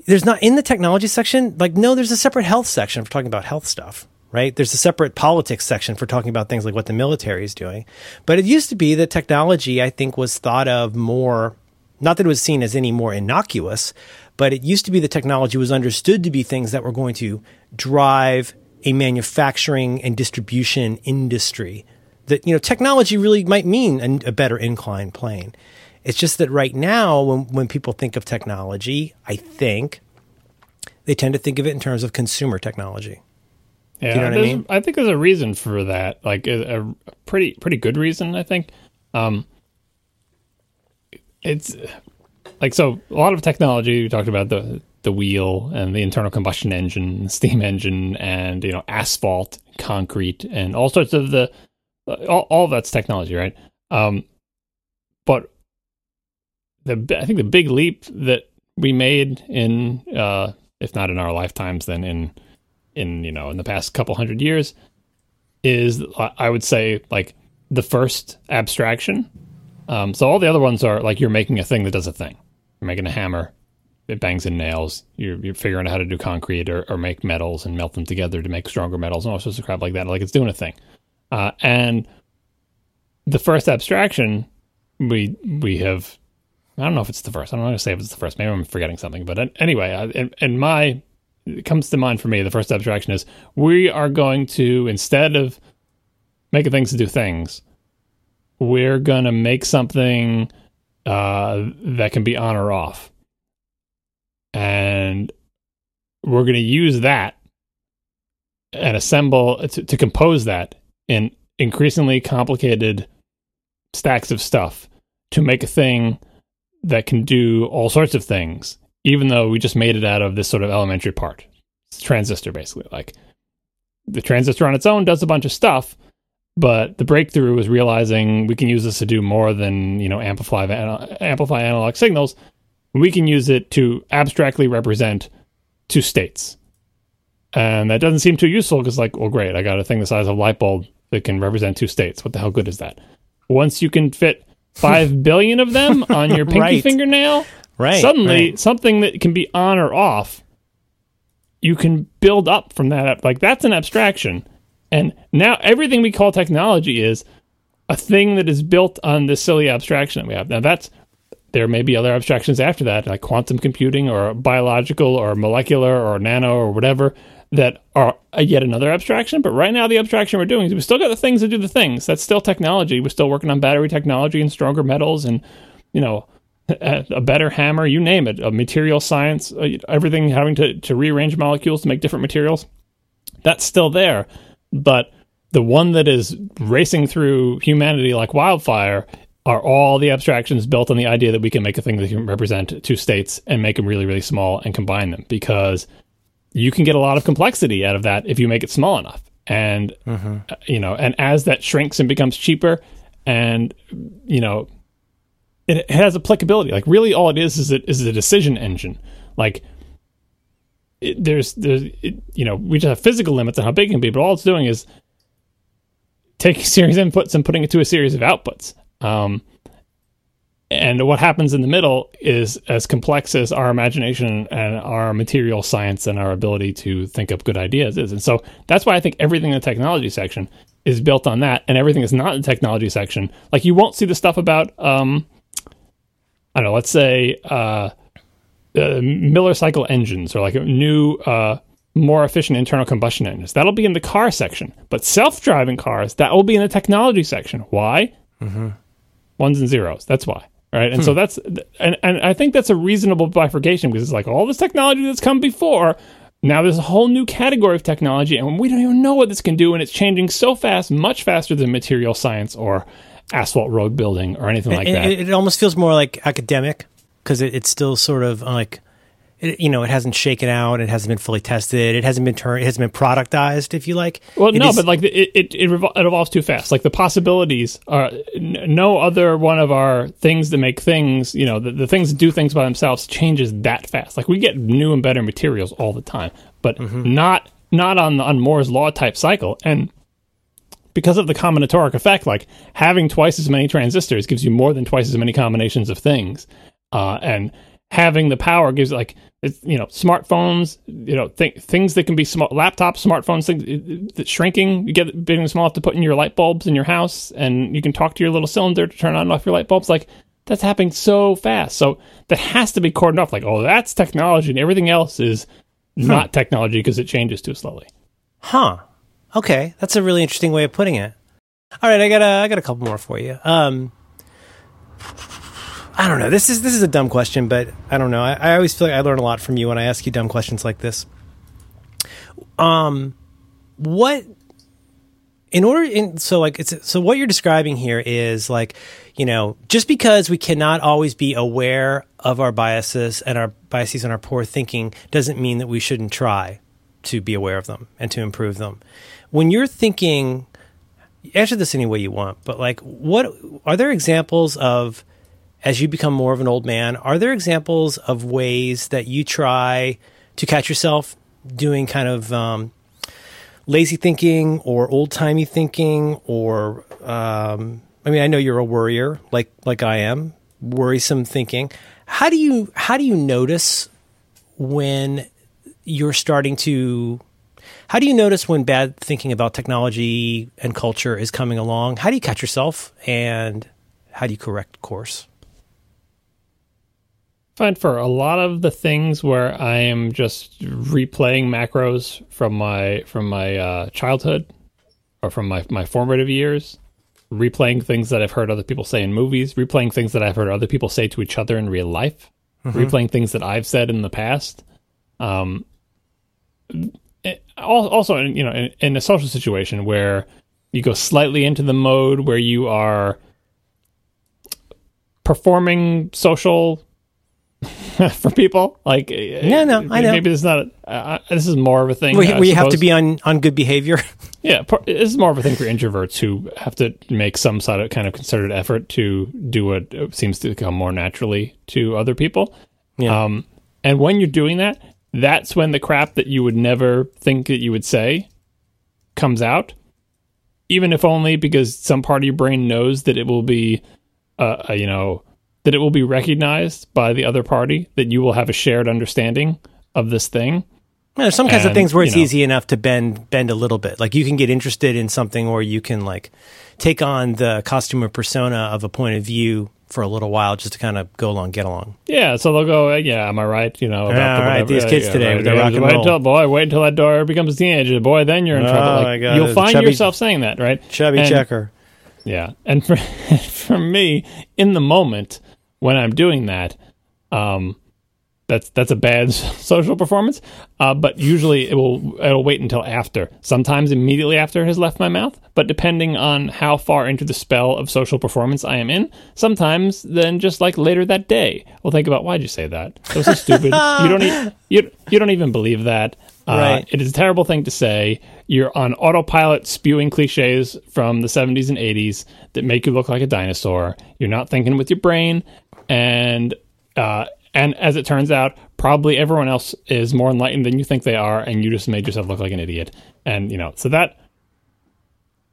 there's not in the technology section. Like, no, there's a separate health section for talking about health stuff, right? There's a separate politics section for talking about things like what the military is doing. But it used to be that technology, I think, was thought of more, not that it was seen as any more innocuous, but it used to be that technology was understood to be things that were going to drive a manufacturing and distribution industry. That, you know, technology really might mean a, a better inclined plane. It's just that right now, when, when people think of technology, I think they tend to think of it in terms of consumer technology. Yeah, you know what I mean? I think there's a reason for that, like a, a pretty pretty good reason. I think. Um, it's like so a lot of technology. We talked about the the wheel and the internal combustion engine, steam engine, and you know asphalt, concrete, and all sorts of the all, all that's technology, right? Um, but the I think the big leap that we made in, uh, if not in our lifetimes, then in in you know in the past couple hundred years, is I I would say like the first abstraction. Um, so all the other ones are like you're making a thing that does a thing. You're making a hammer, it bangs in nails. You're, you're figuring out how to do concrete or, or make metals and melt them together to make stronger metals and all sorts of crap like that. Like it's doing a thing. Uh, and the first abstraction, we we have. I don't know if it's the first. I'm not going to say if it's the first. Maybe I'm forgetting something. But anyway, I- in, in my it comes to mind for me. The first abstraction is we are going to instead of making things to do things, we're going to make something uh, that can be on or off, and we're going to use that and assemble to, to compose that in increasingly complicated stacks of stuff to make a thing that can do all sorts of things, even though we just made it out of this sort of elementary part. It's a transistor, basically. Like the transistor on its own does a bunch of stuff, but the breakthrough was realizing we can use this to do more than you know amplify amplify analog signals. We can use it to abstractly represent two states, and that doesn't seem too useful because, like, well, great, I got a thing the size of a light bulb that can represent two states. What the hell good is that? Once you can fit five billion of them on your pinky Right. fingernail, Right. suddenly right. something that can be on or off you can build up from that like that's an abstraction and now everything we call technology is a thing that is built on this silly abstraction that we have now that's there may be other abstractions after that like quantum computing or biological or molecular or nano or whatever that are yet another abstraction but right now the abstraction we're doing is we still got the things that do the things that's still technology we're still working on battery technology and stronger metals and you know a a better hammer, you name it, a material science, uh, everything having to, to rearrange molecules to make different materials, that's still there. But the one that is racing through humanity like wildfire are all the abstractions built on the idea that we can make a thing that can represent two states and make them really, really small and combine them because you can get a lot of complexity out of that if you make it small enough. And, uh, you know, and as that shrinks and becomes cheaper and, you know, it has applicability. Like really, all it is is it is a decision engine. Like it, there's there's it, you know we just have physical limits on how big it can be, but all it's doing is taking series inputs and putting it to a series of outputs. Um, and what happens in the middle is as complex as our imagination and our material science and our ability to think up good ideas is. And so that's why I think everything in the technology section is built on that, and everything is not in the technology section. Like you won't see the stuff about um, I don't know, let's say uh, uh, Miller cycle engines or like new, uh, more efficient internal combustion engines. That'll be in the car section. But self driving cars, that will be in the technology section. Why? Ones and zeros. That's why. Right. And so hmm. that's, and, and I think that's a reasonable bifurcation because it's like all this technology that's come before. Now there's a whole new category of technology, and we don't even know what this can do, and it's changing so fast, much faster than material science or asphalt road building or anything like it, that. it, it almost feels more like academic because it, it's still sort of like it, you know it hasn't shaken out it hasn't been fully tested it hasn't been turned it hasn't been productized if you like Well, It no, is- but like it it it, revol- it evolves too fast. Like the possibilities are n- no other one of our things that make things. You know, the, the things that do things by themselves changes that fast. Like we get new and better materials all the time, but Mm-hmm. not not on on Moore's law type cycle. And because of the combinatoric effect, like having twice as many transistors gives you more than twice as many combinations of things. Uh, and having the power gives like it's, you know smartphones you know th- things that can be small laptops smartphones things that shrinking. You get big and small enough to put in your light bulbs in your house and you can talk to your little cylinder to turn on and off your light bulbs. Like that's happening so fast. So that has to be cordoned off. Like oh that's technology and everything else is not technology because it changes too slowly. Huh. Okay, that's a really interesting way of putting it. All right, I got a, I got a couple more for you. Um, I don't know. This is this is a dumb question, but I don't know. I, I always feel like I learn a lot from you when I ask you dumb questions like this. Um, what in order in so like it's so what you're describing here is like you know just because we cannot always be aware of our biases and our biases and our poor thinking doesn't mean that we shouldn't try to be aware of them and to improve them. When you're thinking, answer this any way you want, but like, what are there examples of, as you become more of an old man, are there examples of ways that you try to catch yourself doing kind of um, lazy thinking or old timey thinking or, um, I mean, I know you're a worrier like like I am, worrisome thinking. How do you how do you notice when you're starting to how do you notice when bad thinking about technology and culture is coming along how do you catch yourself and how do you correct course find for a lot of the things where i am just replaying macros from my from my uh, childhood or from my, my formative years replaying things that i've heard other people say in movies replaying things that i've heard other people say to each other in real life mm-hmm. replaying things that i've said in the past um, also you know in, in, a social situation where you go slightly into the mode where you are performing social for people. Like yeah no i know. maybe is not a, uh, this is more of a thing where, you have to be on on good behavior. Yeah this is more of a thing for introverts who have to make some sort of kind of concerted effort to do what seems to come more naturally to other people. Yeah. um and when you're doing that that's when the crap that you would never think that you would say comes out even if only because some part of your brain knows that it will be uh, uh, you know that it will be recognized by the other party that you will have a shared understanding of this thing there's some kinds and, of things where it's you know, easy enough to bend bend a little bit like you can get interested in something or you can like take on the costume or persona of a point of view for a little while just to kind of go along, get along. Yeah, so they'll go, yeah, am I right? You know, about yeah, the, right, these kids yeah, today right, rock and wait roll. Until, boy, wait until that daughter becomes a teenager. Boy, then you're in oh trouble. Like, God, you'll find chubby, yourself saying that, right? Chubby and, checker. Yeah, and for for me, in the moment when I'm doing that, um, that's that's a bad social performance. Uh, but usually it will it'll wait until after. Sometimes immediately after it has left my mouth. But depending on how far into the spell of social performance I am in, sometimes then just like later that day, we'll think about why'd you say that? That was so stupid. you don't e- you you don't even believe that. Uh, right. It is a terrible thing to say. You're on autopilot spewing cliches from the 70s and 80s that make you look like a dinosaur. You're not thinking with your brain, and uh, and as it turns out, probably everyone else is more enlightened than you think they are, and you just made yourself look like an idiot. And you know, so that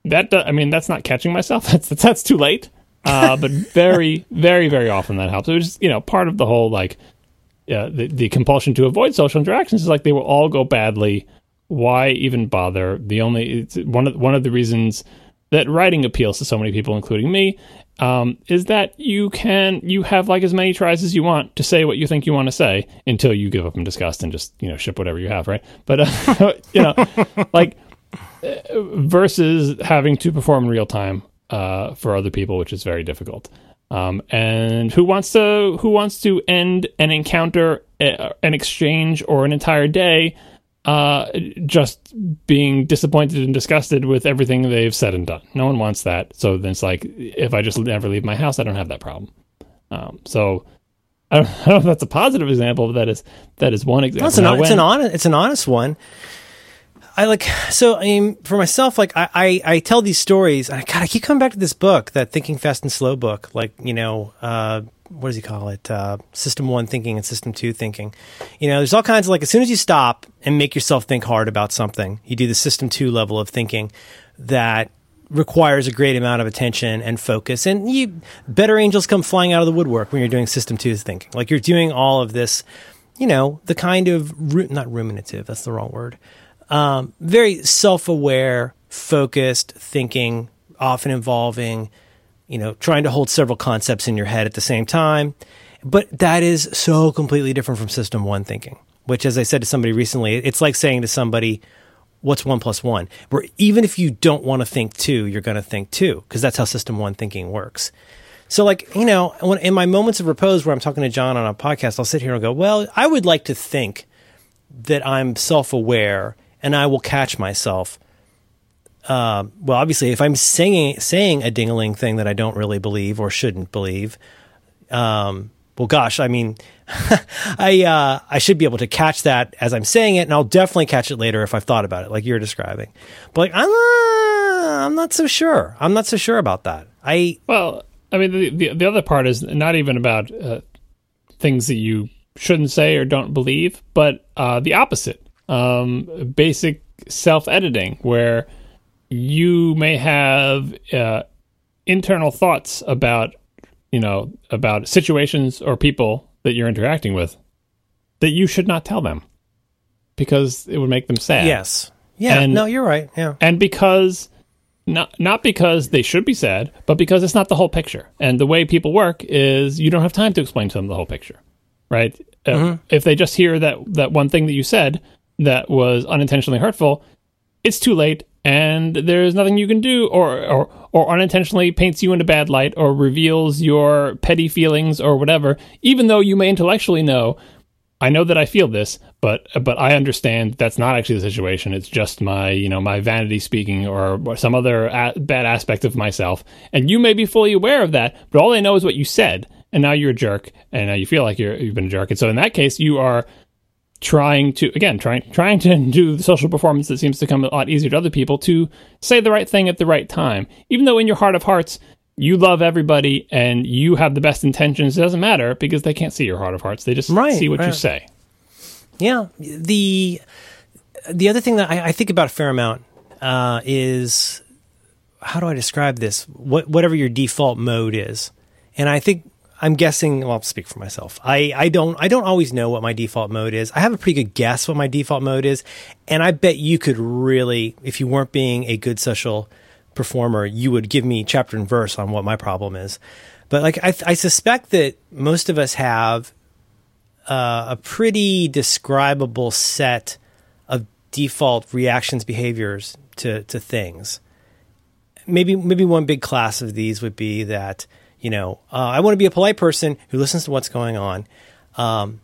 that I mean, that's not catching myself. That's that's, too late. Uh, but very, very, very often that helps. It was just, you know part of the whole like yeah, the the compulsion to avoid social interactions is like they will all go badly. Why even bother? The only it's one of one of the reasons that writing appeals to so many people, including me, um, is that you can you have like as many tries as you want to say what you think you want to say until you give up in disgust and just you know ship whatever you have, right? But uh, you know, like uh, versus having to perform in real time uh, for other people, which is very difficult. Um, and who wants to who wants to end an encounter, uh, an exchange, or an entire day uh, just being disappointed and disgusted with everything they've said and done. No one wants that. So then it's like, if I just never leave my house, I don't have that problem. Um, so I don't, I don't, know if that's a positive example, but that is that is one example. It's an, it's, an honest, it's an honest one. I like so. I mean, for myself, like I, I, I tell these stories, and I, God, I keep coming back to this book, that Thinking Fast and Slow book. Like you know, uh, what does he call it? Uh, system one thinking and system two thinking. You know, there's all kinds of like, as soon as you stop and make yourself think hard about something, you do the system two level of thinking that requires a great amount of attention and focus. And you better angels come flying out of the woodwork when you're doing system two thinking. Like you're doing all of this, you know, the kind of not ruminative. That's the wrong word. Um, very self-aware, focused thinking, often involving, you know, trying to hold several concepts in your head at the same time. But that is so completely different from system one thinking, which, as I said to somebody recently, it's like saying to somebody, what's one plus one? Where even if you don't want to think two, you're going to think two because that's how system one thinking works. So, like, you know, when, in my moments of repose where I'm talking to John on a podcast, I'll sit here and go, well, I would like to think that I'm self aware and I will catch myself. Uh, well, obviously, if I'm saying saying a dingling thing that I don't really believe or shouldn't believe, um, well, gosh, I mean, I uh, I should be able to catch that as I'm saying it, and I'll definitely catch it later if I've thought about it, like you're describing. But like, I'm uh, I'm not so sure. I'm not so sure about that. I well, I mean, the the, the other part is not even about uh, things that you shouldn't say or don't believe, but uh, the opposite. Um, basic self editing, where you may have uh, internal thoughts about you know, about situations or people that you're interacting with that you should not tell them because it would make them sad. Yes. Yeah. And, no, you're right. Yeah. And because not not because they should be sad, but because it's not the whole picture. And the way people work is you don't have time to explain to them the whole picture, right? Uh, mm-hmm. Uh, if they just hear that that one thing that you said that was unintentionally hurtful, it's too late and there's nothing you can do or, or or unintentionally paints you in a bad light or reveals your petty feelings or whatever even though you may intellectually know I know that I feel this but but I understand that's not actually the situation. It's just my you know my vanity speaking or some other a- bad aspect of myself. And you may be fully aware of that but all I know is what you said and now you're a jerk and now you feel like you're, you've been a jerk. And so in that case you are trying to again trying trying to do the social performance that seems to come a lot easier to other people to say the right thing at the right time. Even though in your heart of hearts you love everybody and you have the best intentions it doesn't matter because they can't see your heart of hearts. They just right, see what right. you say. Yeah. The the other thing that I, I think about a fair amount uh, is how do I describe this? What, whatever your default mode is, and I think I'm guessing. Well, I'll speak for myself. I, I don't I don't always know what my default mode is. I have a pretty good guess what my default mode is, and I bet you could really, if you weren't being a good social performer, you would give me chapter and verse on what my problem is. But like I, I suspect that most of us have uh, a pretty describable set of default reactions behaviors to to things. Maybe maybe one big class of these would be that you know, uh, I want to be a polite person who listens to what's going on. Um,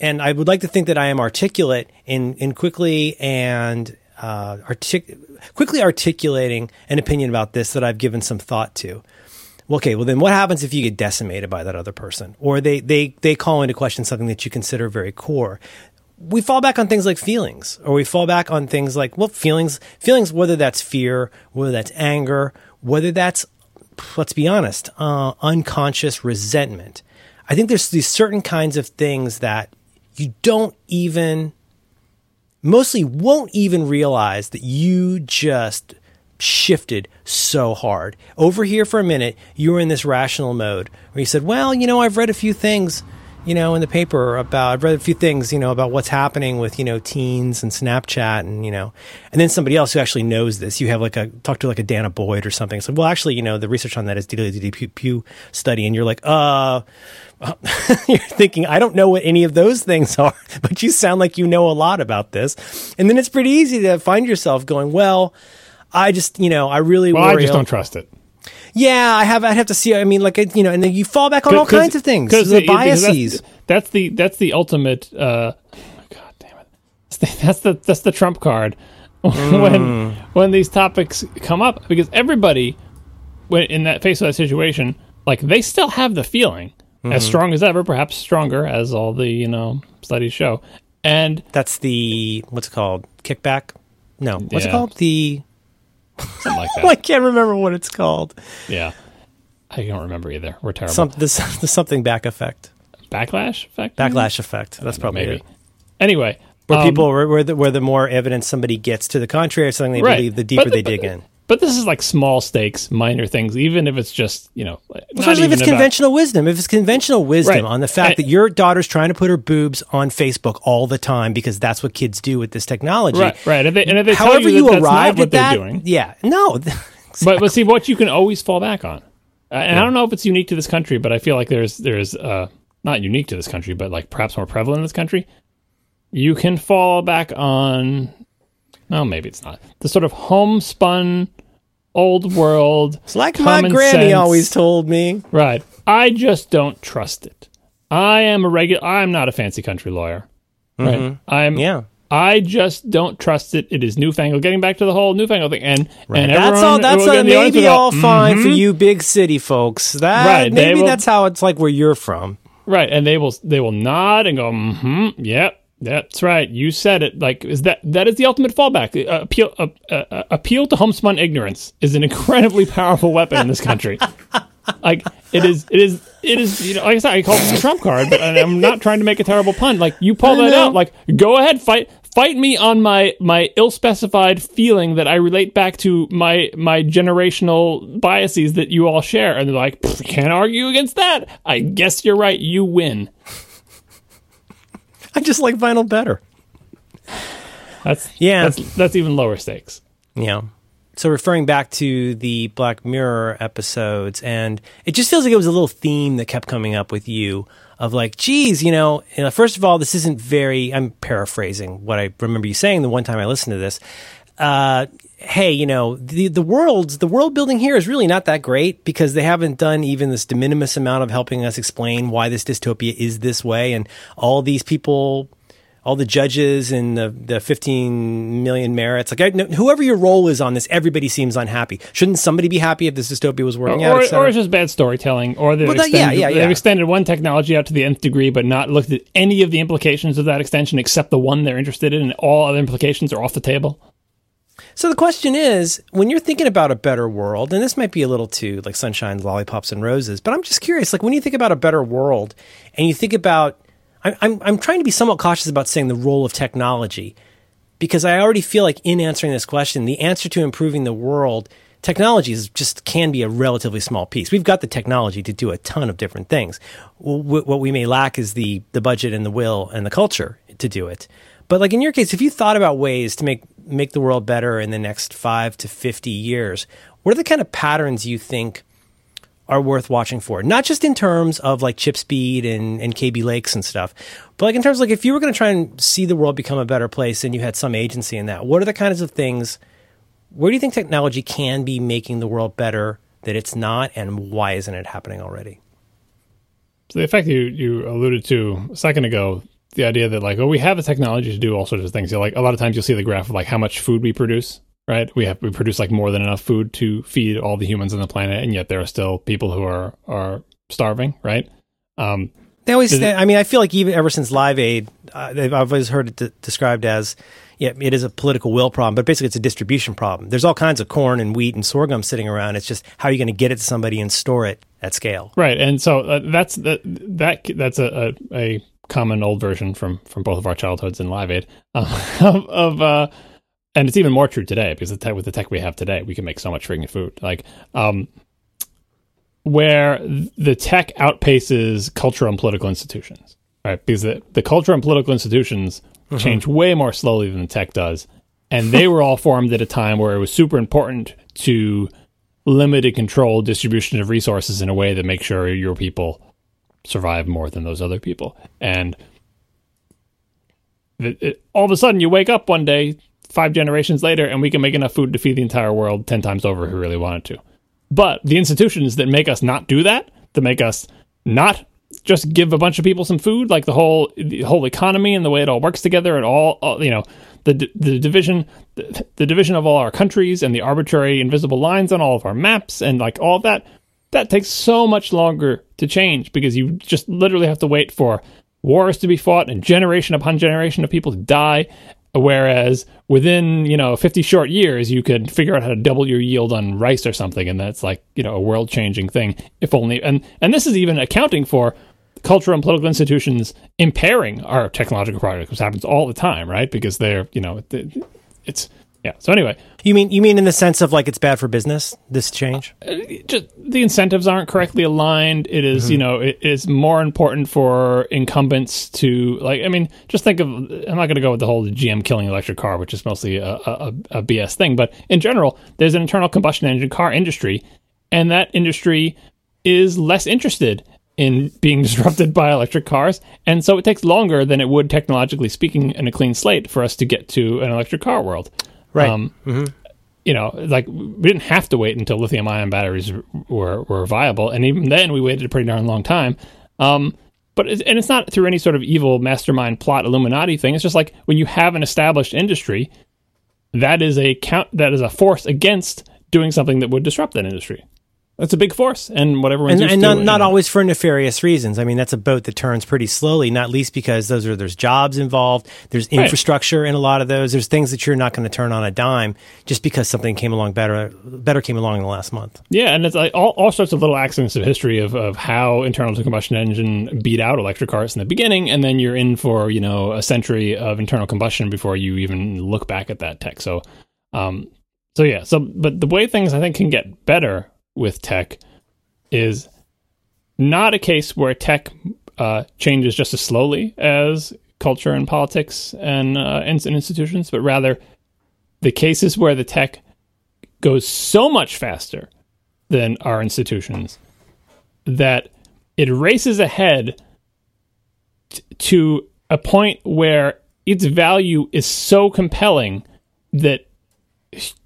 and I would like to think that I am articulate in, in quickly and uh, artic- quickly articulating an opinion about this that I've given some thought to. Well, okay, well then what happens if you get decimated by that other person, or they they they call into question something that you consider very core? We fall back on things like feelings, or we fall back on things like well, feelings, feelings, whether that's fear, whether that's anger, whether that's let's be honest, uh, unconscious resentment. I think there's these certain kinds of things that you don't even, mostly won't even realize that you just shifted so hard. Over here for a minute, you were in this rational mode where you said, well, you know, I've read a few things you know, in the paper about, I've read a few things, you know, about what's happening with, you know, teens and Snapchat and, you know, and then somebody else who actually knows this, you have like a, talk to like a danah boyd or something. So, well, actually, you know, the research on that is Pew study. And you're like, uh, you're thinking, I don't know what any of those things are, but you sound like you know a lot about this. And then it's pretty easy to find yourself going, well, I just, you know, I really well, I just don't trust it. Yeah, I have. I'd have to see. I mean, like you know, and then you fall back on all kinds of things. Because the biases. That's, that's, the that's the ultimate. Uh, God damn it! That's the, that's the that's the trump card when mm. when these topics come up because everybody, when in that face of that situation, like they still have the feeling mm-hmm. as strong as ever, perhaps stronger as all the you know studies show, and that's the what's it called kickback. No, what's yeah. it called? The Something like that. I can't remember what it's called. Yeah. I don't remember either. We're terrible. Some, the, the something back effect. Backlash effect? Backlash effect. That's probably maybe. it. Anyway. Where um, people, where, where, the, where the more evidence somebody gets to the contrary of something they right. believe, the deeper they dig in. But this is like small stakes, minor things, even if it's just you know, Especially if it's about- conventional wisdom. If it's conventional wisdom Right. on the fact that your daughter's trying to put her boobs on Facebook all the time because that's what kids do with this technology. right, right. And, they, and if they However, you, you, that that's arrived at that, they're doing, yeah, no, but but see what you can always fall back on, uh, and I don't know if it's unique to this country, but I feel like there's there's uh not unique to this country, but like perhaps more prevalent in this country. You can fall back on, no, maybe it's not the sort of homespun, old world. it's like my granny sense- always told me. Right. I just don't trust it. I am a regular. I'm not a fancy country lawyer. Right. I'm. Mm-hmm. Yeah. I just don't trust it. It is newfangled. Getting back to the whole newfangled thing, and and that's all. That's all, in the audience maybe all fine for "Mhm." you, big city folks. That Right, maybe will- that's how it's like where you're from. Right, and they will they will nod and go, mm-hmm, yep, that's right. You said it. Like is that that is the ultimate fallback. Uh, appeal uh, uh, appeal to homespun ignorance is an incredibly powerful weapon in this country. like it is it is it is you know like I said I call it the trump card, but I'm not trying to make a terrible pun. Like you pull that out, like go ahead fight. Fight me on my my ill-specified feeling that I relate back to my my generational biases that you all share, and they're like, can't argue against that. I guess you're right. You win. I just like vinyl better. That's Yeah. That's that's even lower stakes. Yeah. So referring back to the Black Mirror episodes, and it just feels like it was a little theme that kept coming up with you of like, geez, you know, you know, first of all, this isn't very. I'm paraphrasing what I remember you saying the one time I listened to this. Uh, hey, you know, the the worlds, the world building here is really not that great because they haven't done even this de minimis amount of helping us explain why this dystopia is this way, and all these people all the judges and the, the 15 million merits. Like, I, no, whoever your role is on this, everybody seems unhappy. Shouldn't somebody be happy if this dystopia was working out? Or, or it's just bad storytelling, or they've, Well, that- extended, yeah, yeah, they've yeah. extended one technology out to the nth degree, but not looked at any of the implications of that extension except the one they're interested in, and all other implications are off the table. So the question is, when you're thinking about a better world, and this might be a little too like sunshine, lollipops, and roses, but I'm just curious, like when you think about a better world, and you think about, I'm I'm trying to be somewhat cautious about saying the role of technology, because I already feel like in answering this question, the answer to improving the world, technology is just can be a relatively small piece. We've got the technology to do a ton of different things. What we may lack is the the budget and the will and the culture to do it. But like in your case, if you thought about ways to make make the world better in the next five to fifty years, what are the kind of patterns you think are worth watching for? Not just in terms of like chip speed and, and Kaby Lakes and stuff, but like in terms of like if you were going to try and see the world become a better place and you had some agency in that, what are the kinds of things? Where do you think technology can be making the world better that it's not, and why isn't it happening already? So the effect you, you alluded to a second ago, the idea that like, oh, we have the technology to do all sorts of things. You know, like a lot of times you'll see the graph of like how much food we produce, right? We have we produce like more than enough food to feed all the humans on the planet, and yet there are still people who are are starving, right? Um, They always. It- I mean, I feel like even ever since Live Aid, uh, they've I've always heard it de- described as, yeah, it is a political will problem, but basically it's a distribution problem. There's all kinds of corn and wheat and sorghum sitting around. It's just how are you going to get it to somebody and store it at scale? Right, and so uh, that's that that that's a, a, a common old version from from both of our childhoods in Live Aid uh, of, of uh, and it's even more true today because the tech, with the tech we have today, we can make so much freaking food. Like, um, where the tech outpaces cultural and political institutions, right? Because the, the cultural and political institutions change way more slowly than the tech does, and they were all formed at a time where it was super important to limited control distribution of resources in a way that makes sure your people survive more than those other people. And it, it, all of a sudden, you wake up one day, five generations later, and we can make enough food to feed the entire world 10 times over we really wanted to. But the institutions that make us not do that, that make us not just give a bunch of people some food, like the whole the whole economy and the way it all works together, and all, all you know, the the division the, the division of all our countries and the arbitrary invisible lines on all of our maps and like all of that, that takes so much longer to change because you just literally have to wait for wars to be fought and generation upon generation of people to die. Whereas within, you know, 50 short years, you could figure out how to double your yield on rice or something. And that's like, you know, a world changing thing, if only. And, and this is even accounting for cultural and political institutions impairing our technological progress, which happens all the time, right? Because they're, you know, it- it's Yeah. So anyway, You mean you mean in the sense of like it's bad for business? This change? just the incentives aren't correctly aligned. It is, Mm-hmm. you know, it is more important for incumbents to like. I mean, just think of. I'm not going to go with the whole GM killing electric car, which is mostly a, a, a BS thing. But in general, there's an internal combustion engine car industry, and that industry is less interested in being disrupted by electric cars, and so it takes longer than it would technologically speaking in a clean slate for us to get to an electric car world. Right. Um, you know, like we didn't have to wait until lithium ion batteries were were viable, and even then we waited a pretty darn long time. Um, but it's, and it's not through any sort of evil mastermind plot Illuminati thing. It's just like when you have an established industry, that is a count that is a force against doing something that would disrupt that industry. That's a big force, and whatever. and, and not, not always for nefarious reasons. I mean, that's a boat that turns pretty slowly, not least because those are there's jobs involved, there's infrastructure in a lot of those. There's things that you're not going to turn on a dime just because something came along better better came along in the last month. Yeah, and it's like all, all sorts of little accidents of history of, of how internal combustion engine beat out electric cars in the beginning, and then you're in for you know a century of internal combustion before you even look back at that tech. So, um, so yeah, so but the way things I think can get better with tech is not a case where tech uh, changes just as slowly as culture and politics and, uh, and institutions, but rather the cases where the tech goes so much faster than our institutions that it races ahead t- to a point where its value is so compelling that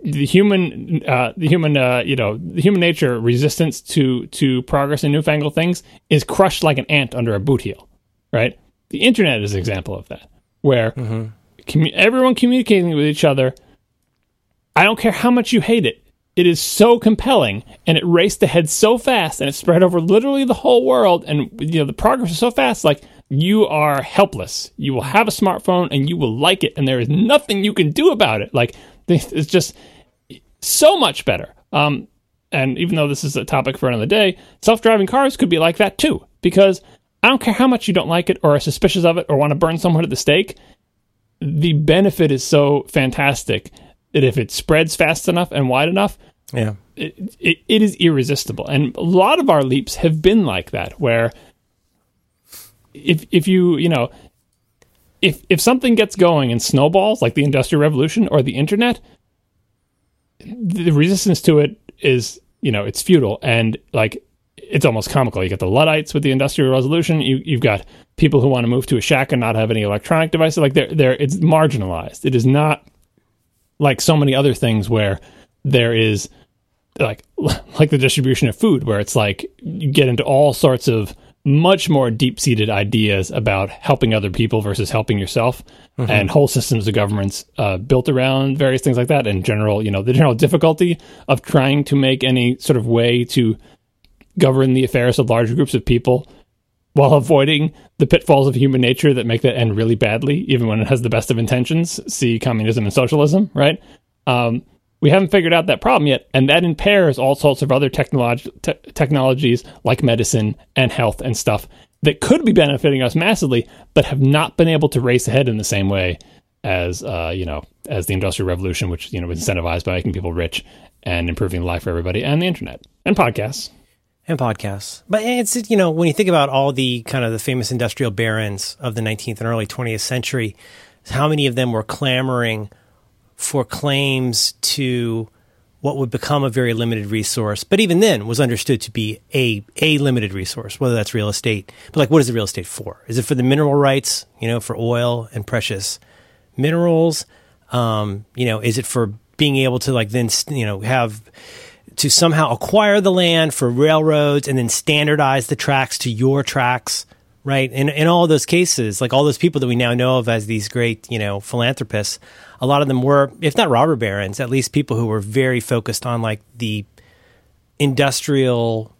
the human uh, the human uh, you know the human nature resistance to to progress and newfangled things is crushed like an ant under a boot heel right? The internet is an example of that where commu- everyone communicating with each other i don't care how much you hate it it is so compelling and it raced ahead so fast and it spread over literally the whole world and you know the progress is so fast like you are helpless. You will have a smartphone and you will like it and there is nothing you can do about it. Like it's just so much better um, and even though this is a topic for another day self-driving cars could be like that too because i don't care how much you don't like it or are suspicious of it or want to burn someone at the stake the benefit is so fantastic that if it spreads fast enough and wide enough Yeah. it, it, it is irresistible. And a lot of our leaps have been like that, where if if you you know if if something gets going and snowballs like the industrial revolution or the internet, the resistance to it is you know it's futile and like it's almost comical. You get the Luddites with the industrial revolution. You you've got people who want to move to a shack and not have any electronic devices. Like they're they're it's marginalized. It is not like so many other things where there is like like the distribution of food where it's like you get into all sorts of much more deep-seated ideas about helping other people versus helping yourself and whole systems of governments uh, built around various things like that and general you know the general difficulty of trying to make any sort of way to govern the affairs of large groups of people while avoiding the pitfalls of human nature that make that end really badly, even when it has the best of intentions. See communism and socialism, right? Um, we haven't figured out that problem yet, and that impairs all sorts of other technolog- te- technologies like medicine and health and stuff that could be benefiting us massively, but have not been able to race ahead in the same way as uh, you know as the industrial revolution, which you know was incentivized by making people rich and improving life for everybody, and the internet and podcasts. and podcasts. But it's you know when you think about all the kind of the famous industrial barons of the 19th and early 20th century, how many of them were clamoring for claims to what would become a very limited resource, but even then was understood to be a a limited resource, whether that's real estate. But like, what is the real estate for? Is it for the mineral rights, you know, for oil and precious minerals? Um, you know, is it for being able to like then you know have to somehow acquire the land for railroads and then standardize the tracks to your tracks, right? In in all those cases, like all those people that we now know of as these great, you know, philanthropists, a lot of them were, if not robber barons, at least people who were very focused on like the industrial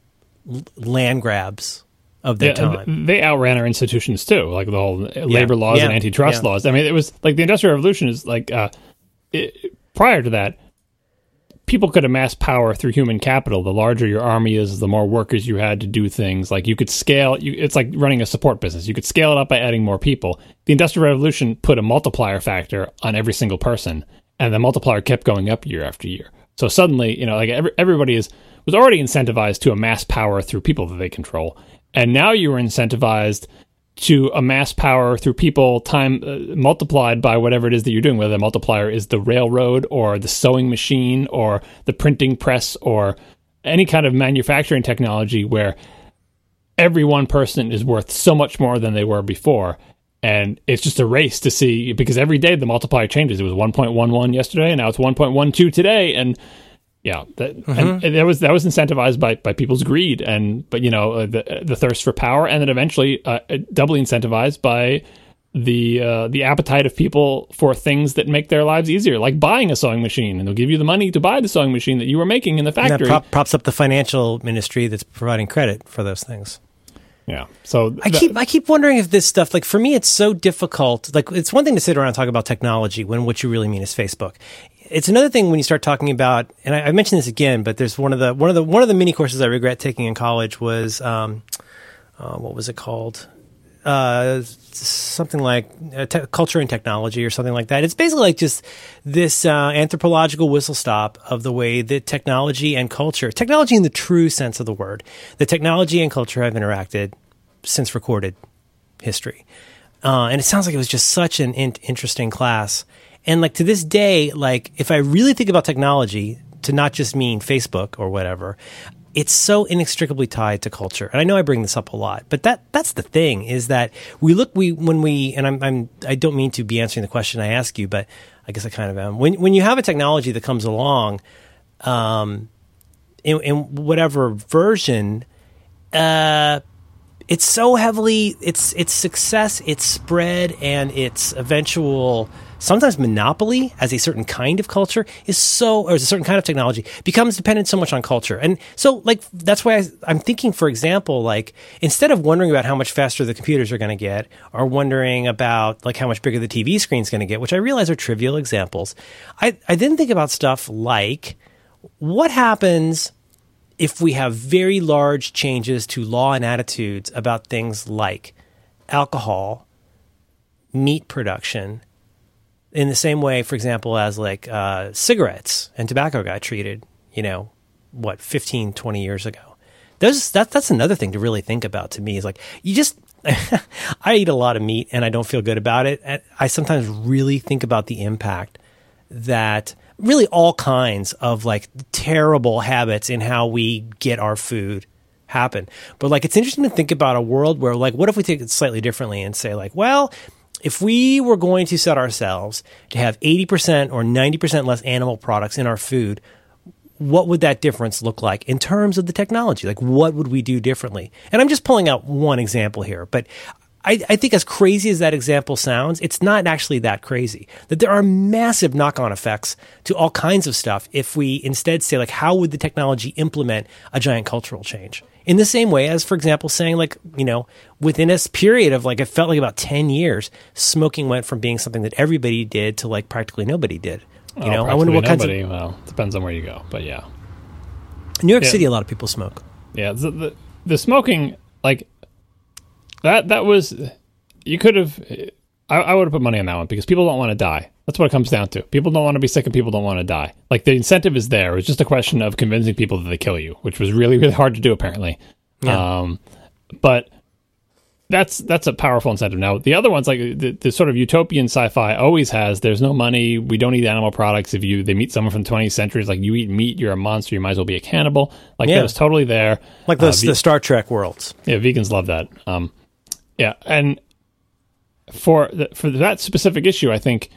land grabs of their Yeah, time. they outran our institutions too, like the whole labor laws and antitrust yeah. laws. I mean, it was like the Industrial Revolution is like uh, it, prior to that, people could amass power through human capital. The larger your army is, the more workers you had to do things. Like you could scale. You, it's like running a support business. You could scale it up by adding more people. The Industrial Revolution put a multiplier factor on every single person, and the multiplier kept going up year after year. So suddenly, you know, like every, everybody is was already incentivized to amass power through people that they control, and now you were incentivized to amass power through people time uh, multiplied by whatever it is that you're doing whether the multiplier is the railroad or the sewing machine or the printing press or any kind of manufacturing technology where every one person is worth so much more than they were before. And it's just a race to see because every day the multiplier changes. It was 1.11 yesterday and now it's 1.12 today and yeah, that, mm-hmm. and, and that was that was incentivized by by people's greed and but you know uh, the the thirst for power, and then eventually uh, doubly incentivized by the uh, the appetite of people for things that make their lives easier, like buying a sewing machine, and they'll give you the money to buy the sewing machine that you were making in the factory. Prop, props up the financial ministry that's providing credit for those things. Yeah. So th- I keep I keep wondering if this stuff like for me it's so difficult. Like it's one thing to sit around and talk about technology when what you really mean is Facebook it's another thing when you start talking about, and I, I, mentioned this again, but there's one of the one of the one of the mini courses I regret taking in college was um, uh, what was it called? Uh, something like uh, te- culture and technology or something like that. It's basically like just this uh, anthropological whistle stop of the way that technology and culture, technology in the true sense of the word, the technology and culture have interacted since recorded history. Uh, and it sounds like it was just such an in- interesting class. And like to this day, like if I really think about technology to not just mean Facebook or whatever, it's so inextricably tied to culture. And I know I bring this up a lot, but that that's the thing is that we look we when we and I'm, I'm I don't mean to be answering the question I ask you, but I guess I kind of am. When when you have a technology that comes along, um, in, in whatever version, uh, it's so heavily its its success, its spread, and its eventual sometimes monopoly as a certain kind of culture is so, or as a certain kind of technology becomes dependent so much on culture. And so, like, that's why I, am thinking, for example, like, instead of wondering about how much faster the computers are going to get or wondering about, like, how much bigger the TV screen is going to get, which I realize are trivial examples, I, I then think about stuff like what happens if we have very large changes to law and attitudes about things like alcohol, meat production, in the same way, for example, as like uh, cigarettes and tobacco got treated, you know, what, 15, 20 years ago. There's, that, that's another thing to really think about to me is like, you just, I eat a lot of meat and I don't feel good about it. I sometimes really think about the impact that really all kinds of like terrible habits in how we get our food happen. But like, it's interesting to think about a world where like, what if we take it slightly differently and say like, well, if we were going to set ourselves to have 80% or 90% less animal products in our food, what would that difference look like in terms of the technology? Like, what would we do differently? And I'm just pulling out one example here, but I, I, think as crazy as that example sounds, it's not actually that crazy. That there are massive knock on effects to all kinds of stuff if we instead say, like, how would the technology implement a giant cultural change? In the same way as, for example, saying, like, you know, within a period of like, it felt like about 10 years, smoking went from being something that everybody did to like practically nobody did. You oh, know, I wonder what nobody, kinds of. Well, depends on where you go, but yeah. New York yeah. City, a lot of people smoke. Yeah. The, the, the smoking, like, that that was you could have. I, I would have put money on that one because people don't want to die. That's what it comes down to. People don't want to be sick and people don't want to die. Like the incentive is there. It's just a question of convincing people that they kill you, which was really really hard to do apparently. Yeah. Um, but that's that's a powerful incentive. Now the other ones, like the, the, sort of utopian sci-fi, always has. There's no money. We don't eat animal products. If you they meet someone from the 20th century, it's like you eat meat, you're a monster. You might as well be a cannibal. Like yeah. that was totally there. Like the, uh, the Star Trek worlds. Yeah, vegans love that. Um, yeah, and for the, for that specific issue, I think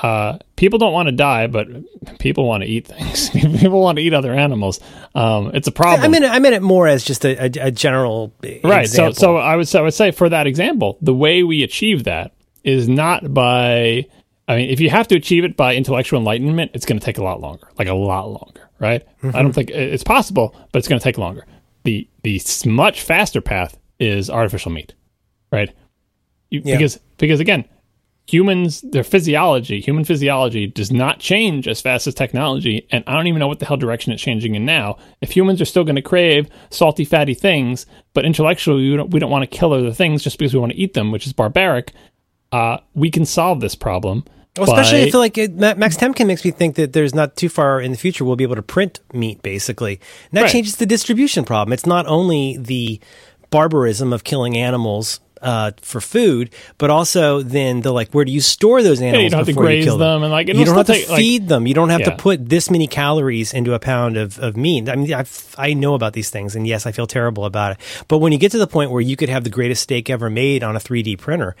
uh, people don't want to die, but people want to eat things. people want to eat other animals. Um, it's a problem. I mean, I meant it more as just a, a, a general right. Example. So, so I would I would say for that example, the way we achieve that is not by. I mean, if you have to achieve it by intellectual enlightenment, it's going to take a lot longer, like a lot longer, right? Mm-hmm. I don't think it's possible, but it's going to take longer. The the much faster path is artificial meat right? You, yeah. Because because again, humans their physiology, human physiology does not change as fast as technology, and I don't even know what the hell direction it's changing in now. If humans are still going to crave salty, fatty things, but intellectually we don't, we don't want to kill other things just because we want to eat them, which is barbaric, uh, we can solve this problem Well, especially I But- feel like it, Max Temkin makes me think that there's not too far in the future we'll be able to print meat, basically. And that Right. changes the distribution problem. It's not only the barbarism of killing animals uh, for food, but also then the like, where do you store those animals you don't have to before graze you kill them? them and, like, you don't have to take, like- feed them. You don't have to put this many calories into a pound of, of meat. I mean, I've, I know about these things, and yes, I feel terrible about it. But when you get to the point where you could have the greatest steak ever made on a 3D printer,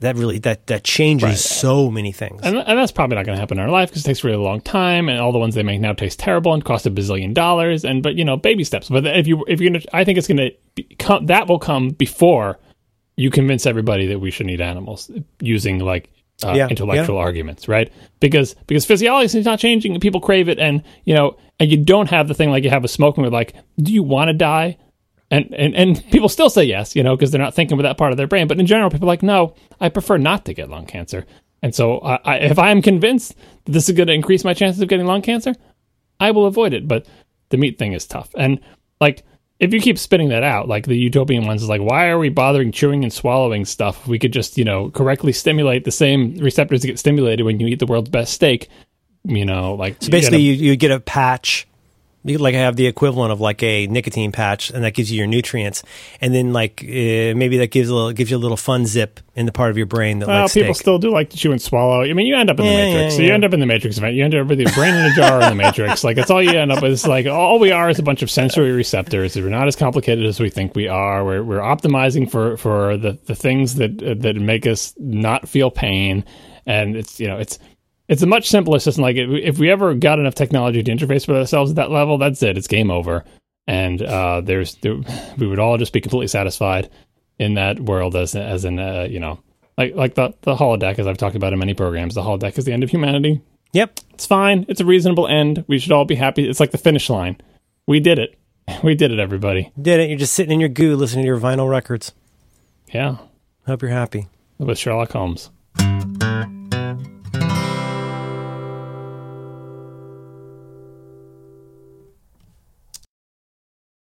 that really that that changes Right. so many things. And, and that's probably not going to happen in our life because it takes a really long time, and all the ones they make now taste terrible and cost a bazillion dollars. And but you know, baby steps. But if you if you're gonna, I think it's going to come. That will come before you convince everybody that we should eat animals using like uh, Yeah, intellectual arguments, right? Because because physiology is not changing, and people crave it, and you know, and you don't have the thing like you have with smoking, where like, do you want to die? And, and and people still say yes, you know, because they're not thinking with that part of their brain. But in general, people are like, no, I prefer not to get lung cancer. And so, I, I, if I am convinced that this is going to increase my chances of getting lung cancer, I will avoid it. But the meat thing is tough. And like, if you keep spitting that out, like the utopian ones is like, why are we bothering chewing and swallowing stuff? We could just, you know, correctly stimulate the same receptors that get stimulated when you eat the world's best steak. You know, like So basically, you, you get a patch. You like have the equivalent of like a nicotine patch, and that gives you your nutrients. And then like uh, maybe that gives a little, gives you a little fun zip in the part of your brain that Well, likes people still do like to chew and swallow. I mean, you end up in the Matrix. yeah, So you end up in the Matrix event. You end up with your brain in a jar in the Matrix. Like, it's all you end up with. It's like, all we are is a bunch of sensory receptors. We're not as complicated as we think we are. We're, we're optimizing for, for the, the things that, uh, that make us not feel pain. And it's, you know, it's, it's a much simpler system. Like, if we- ever got enough technology to interface with ourselves at that level, that's it. It's game over. And uh, there's, there, we would all just be completely satisfied in that world as as in uh, you know like like the the holodeck as I've talked about in many programs. The holodeck is the end of humanity. Yep. It's fine. It's a reasonable end. We should all be happy. It's like the finish line. We did it. We did it, everybody. Did it. You're just sitting in your goo listening to your vinyl records. Yeah, Hope you're happy. with Sherlock Holmes.